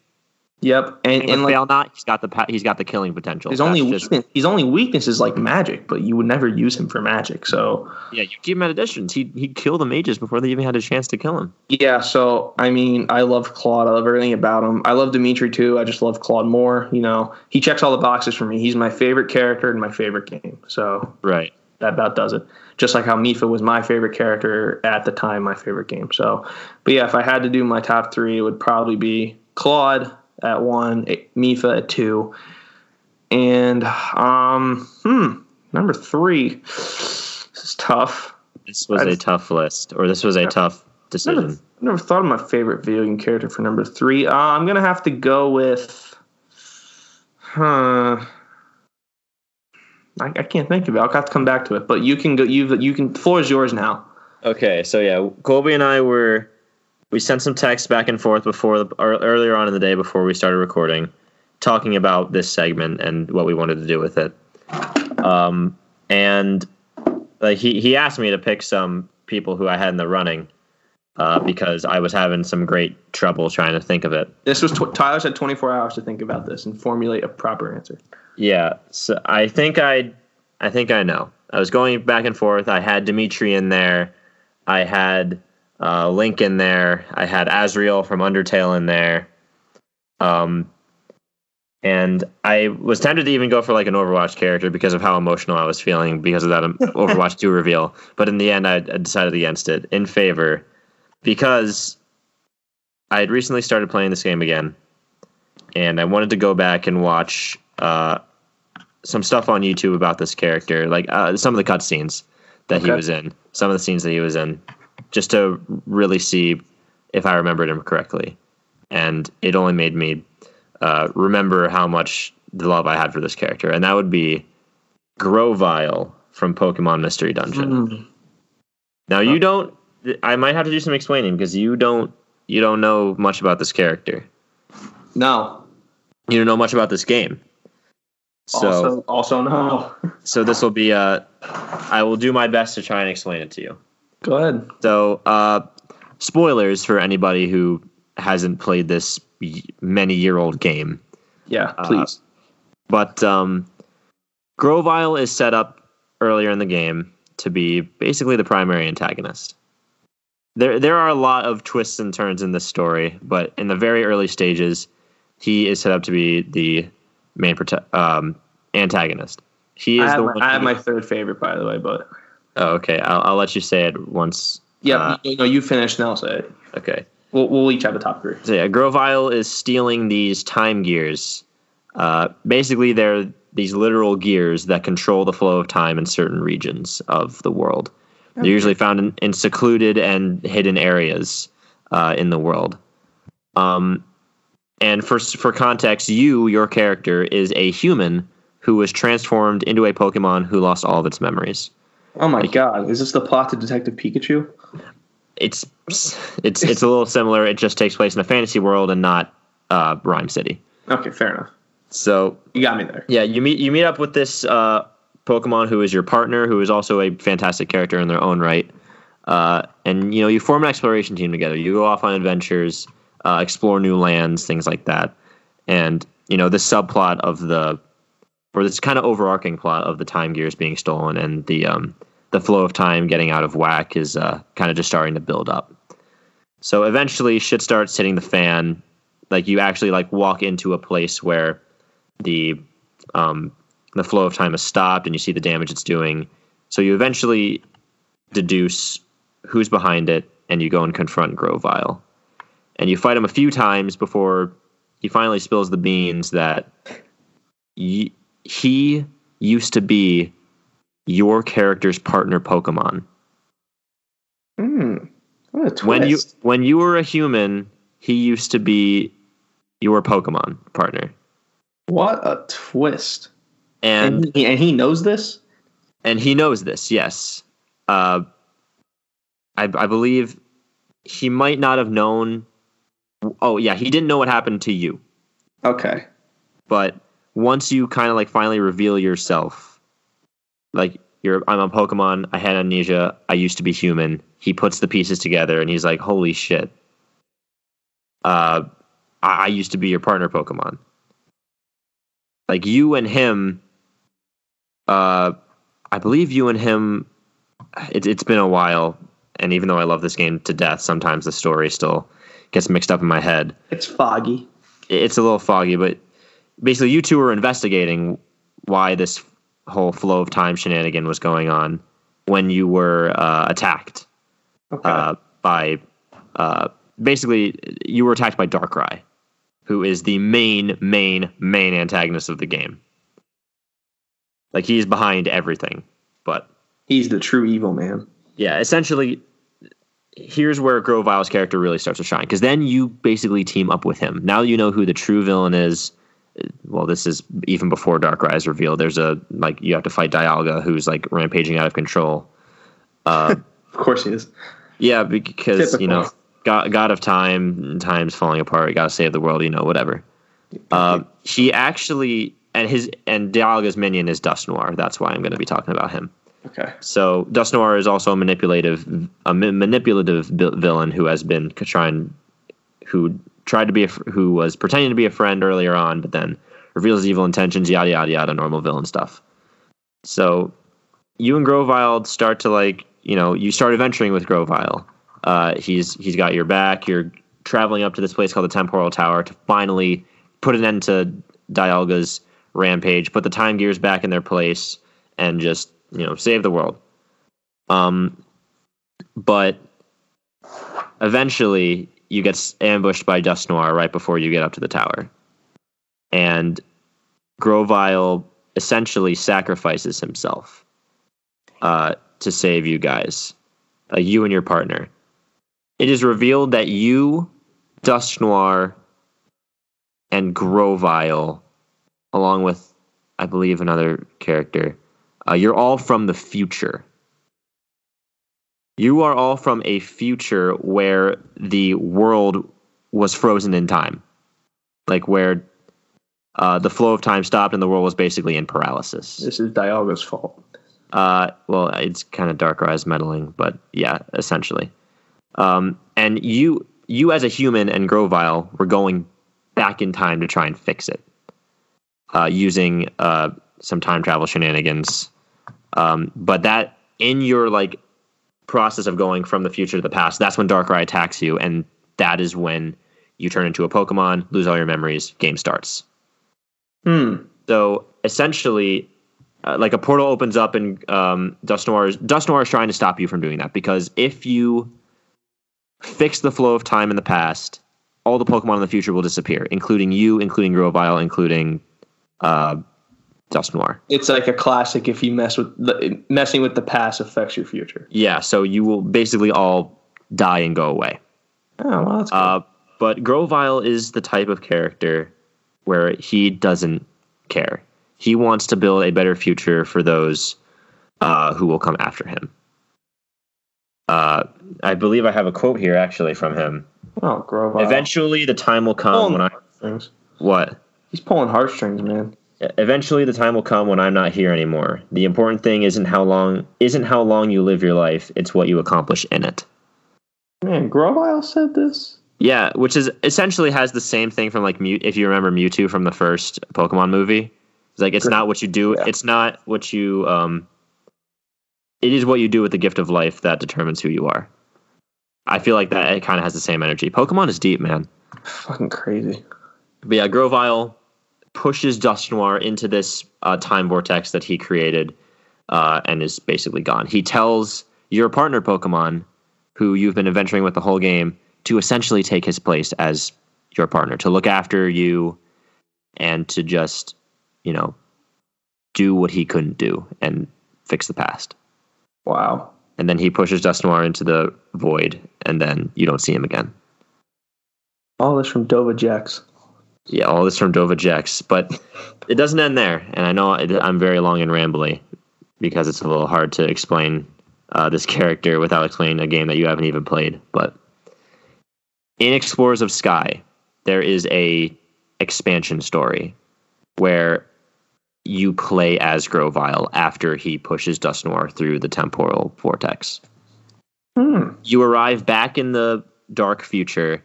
Yep. And And, and like not. He's got the he's got the killing potential. his only That's weakness, his only weakness is like magic, but you would never use him for magic. So yeah, you keep him at additions. He he killed the mages before they even had a chance to kill him. yeah. So I mean, I love Claude. I love everything about him. I love Dimitri too. I just love Claude more. You know, he checks all the boxes for me. He's my favorite character in my favorite game. So Right. that about does it. Just like how Mipha was my favorite character at the time, my favorite game. So, but yeah, if I had to do my top three, it would probably be Claude at one, eh, Mipha at two, and um, hmm, number three. This is tough. This was I a tough list, or this was a tough decision. I've never thought of my favorite video game character for number three. Uh, I'm gonna have to go with. Huh. I, I can't think of it. I'll have to come back to it. But you can go. You you can. The floor is yours now. Okay, so yeah, Colby and I were we sent some texts back and forth before the, earlier on in the day before we started recording, talking about this segment and what we wanted to do with it. Um, and like he he asked me to pick some people who I had in the running uh, because I was having some great trouble trying to think of it. This was tw- Tyler's had 24 hours to think about this and formulate a proper answer. Yeah, so I think I, I think I know. I was going back and forth. I had Dimitri in there. I had uh, Link in there. I had Asriel from Undertale in there. Um, and I was tempted to even go for like an Overwatch character because of how emotional I was feeling because of that um, Overwatch 2 reveal. But in the end, I, decided against it in favor because I had recently started playing this game again, and I wanted to go back and watch uh, some stuff on YouTube about this character, like uh, some of the cutscenes that he was in, some of the scenes that he was in, just to really see if I remembered him correctly. And it only made me uh, remember how much the love I had for this character, and that would be Grovyle from Pokemon Mystery Dungeon. Now you don't. I might have to do some explaining because you don't. You don't know much about this character. No. You don't know much about this game. So also, also no. so this will be. Uh, I will do my best to try and explain it to you. Go ahead. So uh, spoilers for anybody who hasn't played this many year old game. Yeah, Uh, please. But um, Grovyle is set up earlier in the game to be basically the primary antagonist. There, there are a lot of twists and turns in this story, but in the very early stages, he is set up to be the main prote- um, antagonist. He I is have, the my, one. I have my third favorite, by the way, but oh, okay, I'll, I'll let you say it once. yeah, Uh, you, no, you finish, and I'll say it. Okay. We'll, we'll each have a top three. So yeah, Grovyle is stealing these time gears. Uh, basically, they're these literal gears that control the flow of time in certain regions of the world. They're usually found in, in secluded and hidden areas uh, in the world. Um, and for for context, you, your character, is a human who was transformed into a Pokemon who lost all of its memories. Oh my god, is this the plot to Detective Pikachu? It's it's it's a little similar. It just takes place in a fantasy world and not uh, Rhyme City. Okay, fair enough. So You got me there. yeah, you meet you meet up with this uh, Pokemon who is your partner, who is also a fantastic character in their own right, uh, and you know you form an exploration team together. You go off on adventures, uh, explore new lands, things like that, and you know the subplot of the or this kind of overarching plot of the time gears being stolen and the um, the flow of time getting out of whack is uh, kind of just starting to build up. So eventually, shit starts hitting the fan. Like you actually like walk into a place where the um, the flow of time has stopped and you see the damage it's doing. So you eventually deduce who's behind it and you go and confront Grovyle. And you fight him a few times before he finally spills the beans that y- he used to be your character's partner Pokemon. Hmm. What a twist. When you when you were a human, he used to be your Pokemon partner. what a twist. And And he, and he knows this? and he knows this. Yes, uh, I, I believe he might not have known. Oh yeah, he didn't know what happened to you. Okay. but once you kind of like finally reveal yourself, like you're I'm a Pokemon, I had amnesia, I used to be human. He puts the pieces together and he's like, "Holy shit! Uh, I, I used to be your partner Pokemon." Like you and him, uh, I believe you and him. It, it's been a while, and even though I love this game to death, sometimes the story still gets mixed up in my head It's foggy. it's a little foggy, but basically, you two were investigating why this whole flow of time shenanigan was going on when you were uh, attacked Okay. uh, by. Uh, basically, you were attacked by Darkrai, who is the main, main, main antagonist of the game. Like he's behind everything, but He's the true evil man. yeah, essentially, here's where Grovyle's character really starts to shine because then you basically team up with him. Now you know who the true villain is. Well, this is even before Darkrai's revealed. There's a like you have to fight Dialga, who's like rampaging out of control. Uh, Of course he is. yeah, because you know, God, God of Time, time's falling apart. You got to save the world. You know, whatever. Uh, he actually and his and Dialga's minion is Dusknoir. That's why I'm going to be talking about him. Okay. So Dusknoir is also a manipulative, a ma- manipulative vi- villain who has been trying, who tried to be, a, who was pretending to be a friend earlier on, but then reveals evil intentions, yada yada yada, normal villain stuff. So you and Grovyle start to like, you know, you start adventuring with Grovyle. Uh, he's he's got your back. You're traveling up to this place called the Temporal Tower to finally put an end to Dialga's rampage, put the time gears back in their place, and just you know save the world. Um, but eventually you get ambushed by Dusknoir right before you get up to the tower, and Grovyle essentially sacrifices himself uh, to save you guys, uh, you and your partner. It is revealed that you, Dusknoir, and Grovyle, along with, I believe, another character, uh, you're all from the future. You are all from a future where the world was frozen in time, like where uh, the flow of time stopped and the world was basically in paralysis. This is Dialga's fault. Uh, well, it's kind of Darkrai's meddling, but yeah, essentially. Um, and you, you as a human and Grovyle were going back in time to try and fix it, uh, using uh, some time travel shenanigans. Um, but that in your like process of going from the future to the past, that's when Darkrai attacks you, and that is when you turn into a Pokemon, lose all your memories, game starts. Hmm. So essentially, uh, like a portal opens up and um, Dusknoir is, Dusknoir is trying to stop you from doing that because if you fix the flow of time in the past, all the Pokemon in the future will disappear, including you, including Grovyle, including uh, Dusknoir. It's like a classic. If you mess with the, messing with the past affects your future. Yeah, so you will basically all die and go away. Oh, well, that's good. Uh, but Grovyle is the type of character where he doesn't care. He wants to build a better future for those uh, who will come after him. Uh, I believe I have a quote here actually from him. oh, Grovyle. Eventually, the time will come when I heartstrings. what? He's pulling heartstrings, man. Eventually, the time will come when I'm not here anymore. The important thing isn't how long isn't how long you live your life; it's what you accomplish in it. Man, Grovyle said this. Yeah, which is essentially has the same thing from like Mew. If you remember Mewtwo from the first Pokemon movie, it's like it's not what you do. Yeah. It's not what you. Um, it is what you do with the gift of life that determines who you are. I feel like that it kind of has the same energy. Pokemon is deep, man. Fucking crazy. But yeah, Grovyle pushes Dusknoir into this uh, time vortex that he created, uh, and is basically gone. He tells your partner Pokemon, who you've been adventuring with the whole game, to essentially take his place as your partner, to look after you, and to just, you know, do what he couldn't do and fix the past. Wow. And then he pushes Dusknoir into the void, and then you don't see him again. All this from Dova Jax. Yeah, all this from Dova Jex, but it doesn't end there. And I know I'm very long and rambly because it's a little hard to explain uh, this character without explaining a game that you haven't even played. But in Explorers of Sky, there is a expansion story where you play as Grovyle after he pushes Dusknoir through the temporal vortex. Hmm. You arrive back in the dark future,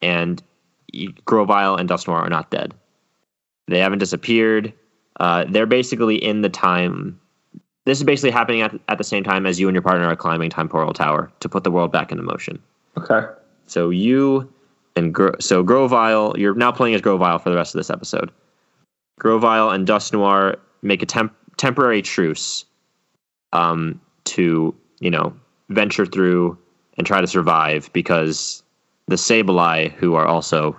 and Grovyle and Dusknoir are not dead. They haven't disappeared. Uh, they're basically in the time. This is basically happening at, at the same time as you and your partner are climbing Temporal Tower to put the world back into motion. Okay. So you and Gro- so Grovyle, you're now playing as Grovyle for the rest of this episode. Grovyle and Dusknoir make a temp- temporary truce um, to you know venture through and try to survive because the Sableye, who are also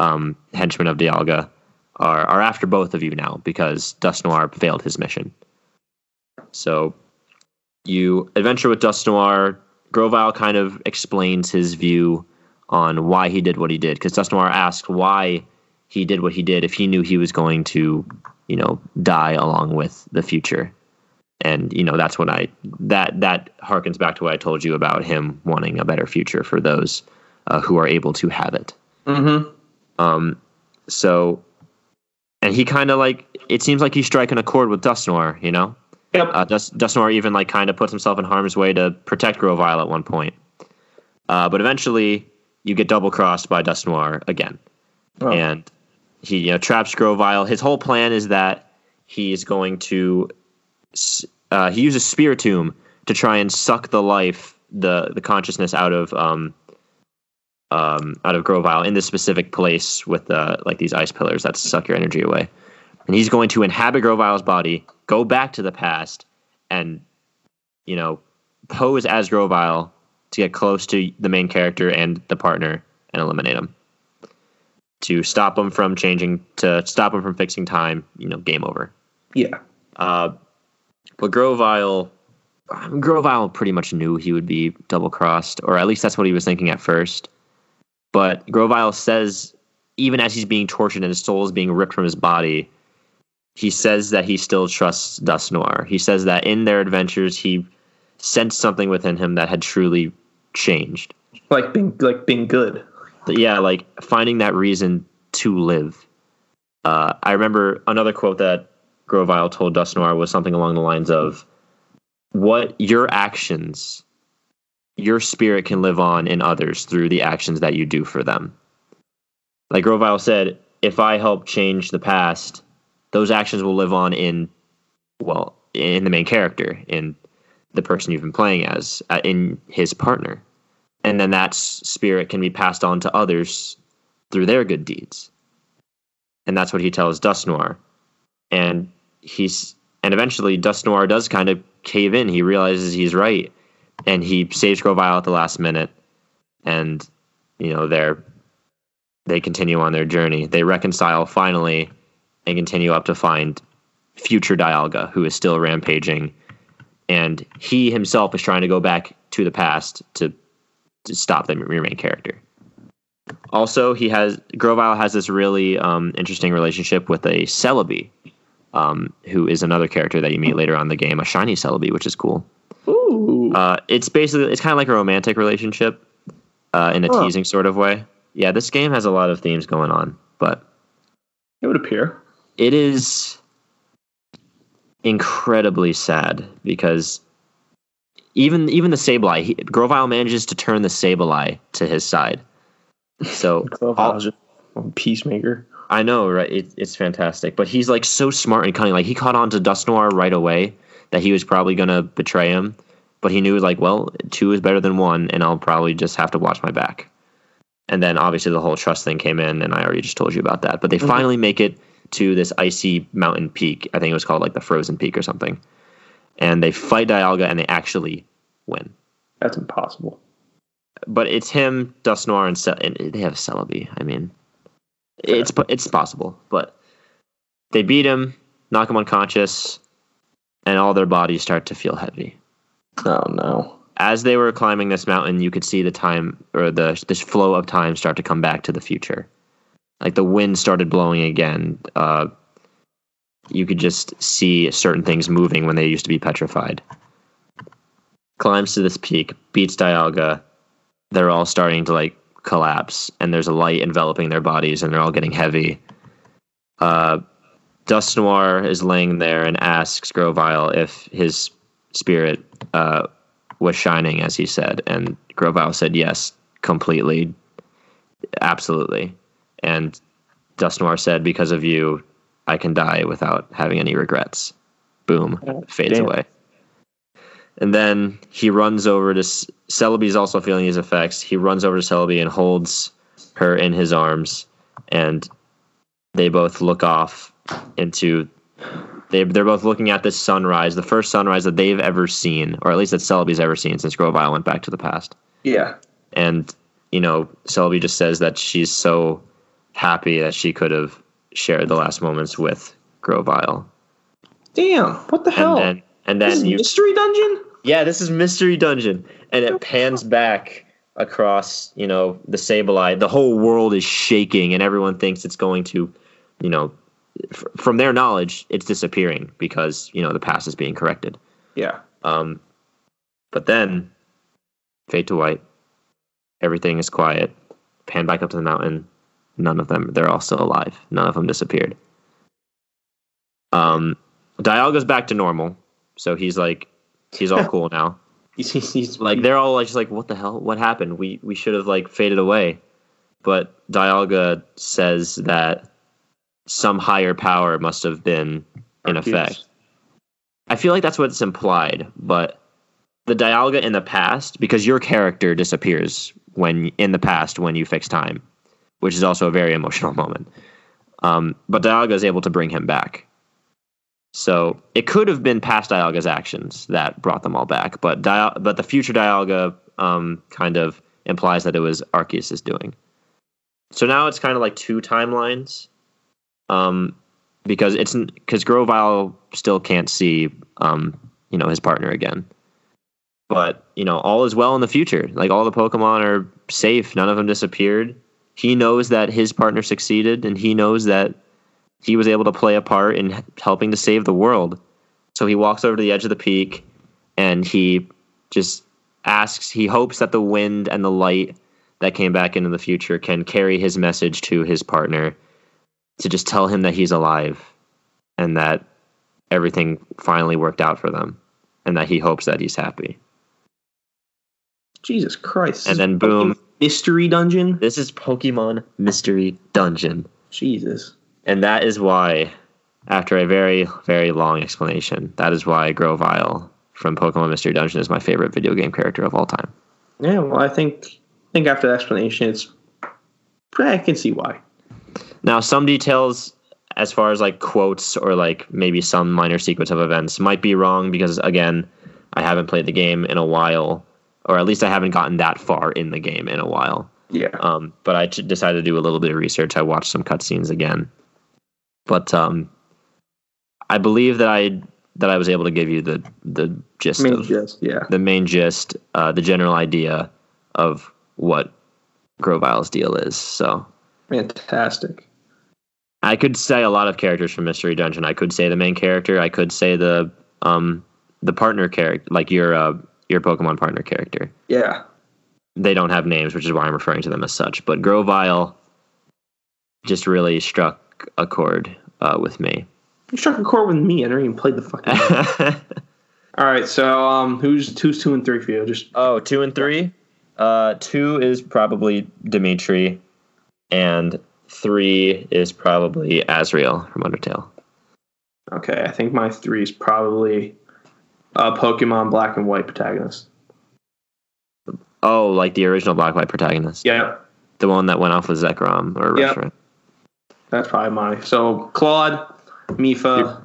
um, henchmen of Dialga, are are after both of you now because Dusknoir failed his mission. So you adventure with Dust Noir. Grovyle kind of explains his view on why he did what he did because Dusknoir asked why he did what he did if he knew he was going to, you know, die along with the future. And you know that's when I that that harkens back to what I told you about him wanting a better future for those uh, who are able to have it. Mm-hmm. Um, so, and he kind of like it seems like he's striking a chord with Dusknoir, you know. Yep. Uh, Dust, Dusknoir even like kind of puts himself in harm's way to protect Grovyle at one point. Uh, but eventually, you get double crossed by Dusknoir again, Oh. and he you know traps Grovyle. His whole plan is that he is going to uh, he uses Spiritomb to try and suck the life the the consciousness out of um um out of Grove Grovyle in this specific place with uh, like these ice pillars that suck your energy away. And he's going to inhabit Grove Grovyle's body, go back to the past, and you know pose as Grove Grovyle to get close to the main character and the partner and eliminate him. To stop him from changing, to stop him from fixing time, you know, game over. Yeah. Uh, but Grovyle, um, Grovyle pretty much knew he would be double crossed, or at least that's what he was thinking at first. But Grovyle says, even as he's being tortured and his soul is being ripped from his body, he says that he still trusts Dusknoir. He says that in their adventures, he sensed something within him that had truly changed. Like being like being good. Yeah, like finding that reason to live. Uh, I remember another quote that Grovyle told Dusknoir was something along the lines of, "What your actions, your spirit can live on in others through the actions that you do for them." Like Grovyle said, "If I help change the past, those actions will live on in, well, in the main character, in the person you've been playing as, uh, in his partner." and then that spirit can be passed on to others through their good deeds. And that's what he tells Dusknoir. And he's and eventually Dusknoir does kind of cave in. He realizes he's right, and he saves Grovyle at the last minute. And you know they're they continue on their journey. They reconcile finally, and continue up to find future Dialga, who is still rampaging. And he himself is trying to go back to the past to to stop the main character. Also, he has Grovyle has this really um, interesting relationship with a Celebi, um, who is another character that you meet later on the game, a shiny Celebi, which is cool. Ooh. Uh, it's basically it's kind of like a romantic relationship uh, in a Huh. teasing sort of way. Yeah, this game has a lot of themes going on, but it would appear. it is incredibly sad because even even the Sableye, he, Grovyle manages to turn the Sableye to his side. So Glove all- a peacemaker. I know, right? It, it's fantastic, but he's like so smart and cunning. Like he caught on to Dusknoir right away that he was probably gonna betray him, but he knew like, well, two is better than one, and I'll probably just have to watch my back. And then obviously the whole trust thing came in, and I already just told you about that. But they mm-hmm. finally make it to this icy mountain peak. I think it was called like the Frozen Peak or something. And they fight Dialga, and they actually win. That's impossible. But it's him, Dusknoir, and, and they have Celebi. I mean, it's it's possible, but they beat him, knock him unconscious, and all their bodies start to feel heavy. Oh no. As they were climbing this mountain, you could see the time or the this flow of time start to come back to the future. Like the wind started blowing again. Uh, you could just see certain things moving when they used to be petrified. Climbs to this peak, beats Dialga. They're all starting to like collapse, and there's a light enveloping their bodies, and they're all getting heavy. Uh, Dusknoir is laying there and asks Grovyle if his spirit uh, was shining, as he said, and Grovyle said yes, completely, absolutely. And Dusknoir said, "Because of you, I can die without having any regrets." Boom, fades damn. away. And then he runs over to Celebi's also feeling his effects. He runs over to Celebi and holds her in his arms, and they both look off into. They, they're both looking at this sunrise, the first sunrise that they've ever seen, or at least that Celebi's ever seen since Grovyle went back to the past. Yeah. And, you know, Celebi just says that she's so happy that she could have shared the last moments with Grovyle. Damn. What the hell? And then, and this is then you, mystery dungeon. yeah, this is Mystery Dungeon, and it pans back across, you know, the Sableye. The whole world is shaking, and everyone thinks it's going to, you know, f- from their knowledge, it's disappearing because you know the past is being corrected. Yeah. Um, but then, fade to white. Everything is quiet. Pan back up to the mountain. None of them. They're all still alive. None of them disappeared. Um, Dial goes back to normal, so he's like, he's all cool now. He's, he's, he's Like they're all like, just like, what the hell? What happened? We we should have like faded away. But Dialga says that some higher power must have been in Arceus. effect. I feel like that's what's implied, but the Dialga in the past, because your character disappears when in the past when you fix time, which is also a very emotional moment. Um, but Dialga is able to bring him back. So it could have been past Dialga's actions that brought them all back, but Dial- but the future Dialga um, kind of implies that it was Arceus' doing. So now it's kind of like two timelines, um, because it's because Grovyle still can't see, um, you know, his partner again. But you know, all is well in the future. Like all the Pokemon are safe. None of them disappeared. He knows that his partner succeeded, and he knows that he was able to play a part in helping to save the world. So he walks over to the edge of the peak, and he just asks. He hopes that the wind and the light that came back into the future can carry his message to his partner to just tell him that he's alive and that everything finally worked out for them and that he hopes that he's happy. Jesus Christ. And then boom. Mystery dungeon. This is Pokemon Mystery Dungeon. Jesus. And that is why, after a very, very long explanation, that is why Grovyle from Pokemon Mystery Dungeon is my favorite video game character of all time. Yeah. Well, I think I think after the explanation, it's I can see why. Now, some details, as far as like quotes or like maybe some minor sequence of events, might be wrong because, again, I haven't played the game in a while, or at least I haven't gotten that far in the game in a while. Yeah. Um, but I decided to do a little bit of research. I watched some cutscenes again, but um, I believe that I that I was able to give you the the gist Main of gist. Yeah. the main gist, uh, the general idea of what Grovyle's deal is. So Fantastic. I could say a lot of characters from Mystery Dungeon. I could say the main character. I could say the um the partner character, like your uh, your Pokemon partner character. Yeah. They don't have names, which is why I'm referring to them as such. But Grovyle just really struck a chord uh, with me. You struck a chord with me. I never even played the fucking. game. All right. So um, who's who's two and three for you? Just oh, two and three. Uh, two is probably Dimitri, and three is probably Asriel from Undertale. okay. I think my three is probably uh, Pokemon Black and White protagonist. Oh, like the original Black and White protagonist. Yeah. The one that went off with Zekrom or Yep. That's probably my so Claude, Mipha,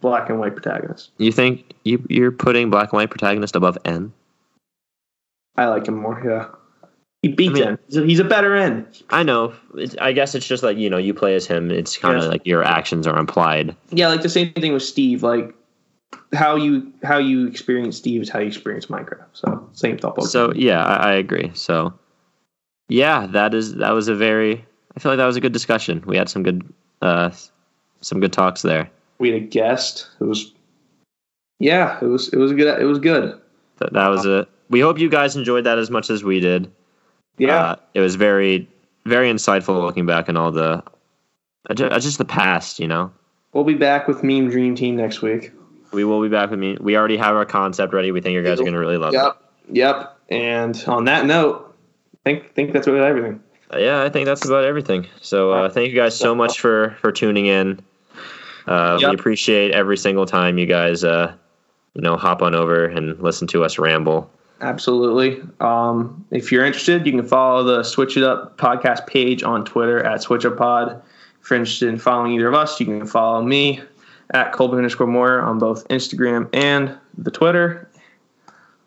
Black and White protagonist. You think you you're putting Black and White protagonist above N? I like him more. Yeah. He beats I mean- him. He's a, better end. I know. It's, I guess it's just like you know you play as him. It's kind of Yeah. like your actions are implied. Yeah, like the same thing with Steve. Like how you how you experience Steve is how you experience Minecraft. So same thought. So yeah, I, I agree. So yeah, that is that was a very. I feel like that was a good discussion. We had some good uh some good talks there. we had a guest. It was yeah, it was it was good. It was good. That, that was it. We hope you guys enjoyed that as much as we did. Yeah. Uh, it was very, very insightful looking back on all the, uh, uh, just the past. You know, We'll be back with Meme Dream Team next week. we will be back with me. We already have our concept ready. We think you guys are going to really love it. Yep. Yep. And on that note, I think think that's really everything. Uh, yeah, I think that's about everything. So uh, thank you guys so much for for tuning in. Uh, Yep. We appreciate every single time you guys, uh, you know, hop on over and listen to us ramble. Absolutely. Um, if you're interested, you can follow the Switch It Up podcast page on Twitter at Switch Up Pod. If you're interested in following either of us, you can follow me at Colby underscore Moore on both Instagram and the Twitter.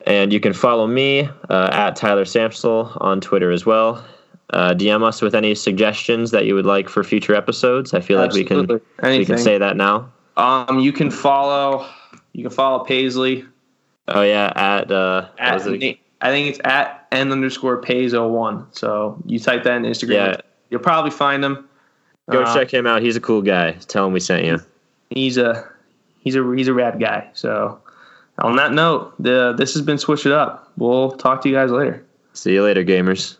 And you can follow me uh, at Tyler Samsel on Twitter as well. Uh, DM us with any suggestions that you would like for future episodes. I feel like we can Absolutely. we can say that now. Um, you can follow you can follow Paisley Oh yeah, at uh, at it? I think it's at n underscore pays 01. So you type that in Instagram, Yeah. you'll probably find him. go Uh, check him out. He's a cool guy. Tell him we sent you. He's a he's a he's a rad guy. So on that note, the this has been Switch It Up. We'll talk to you guys later. See you later, gamers.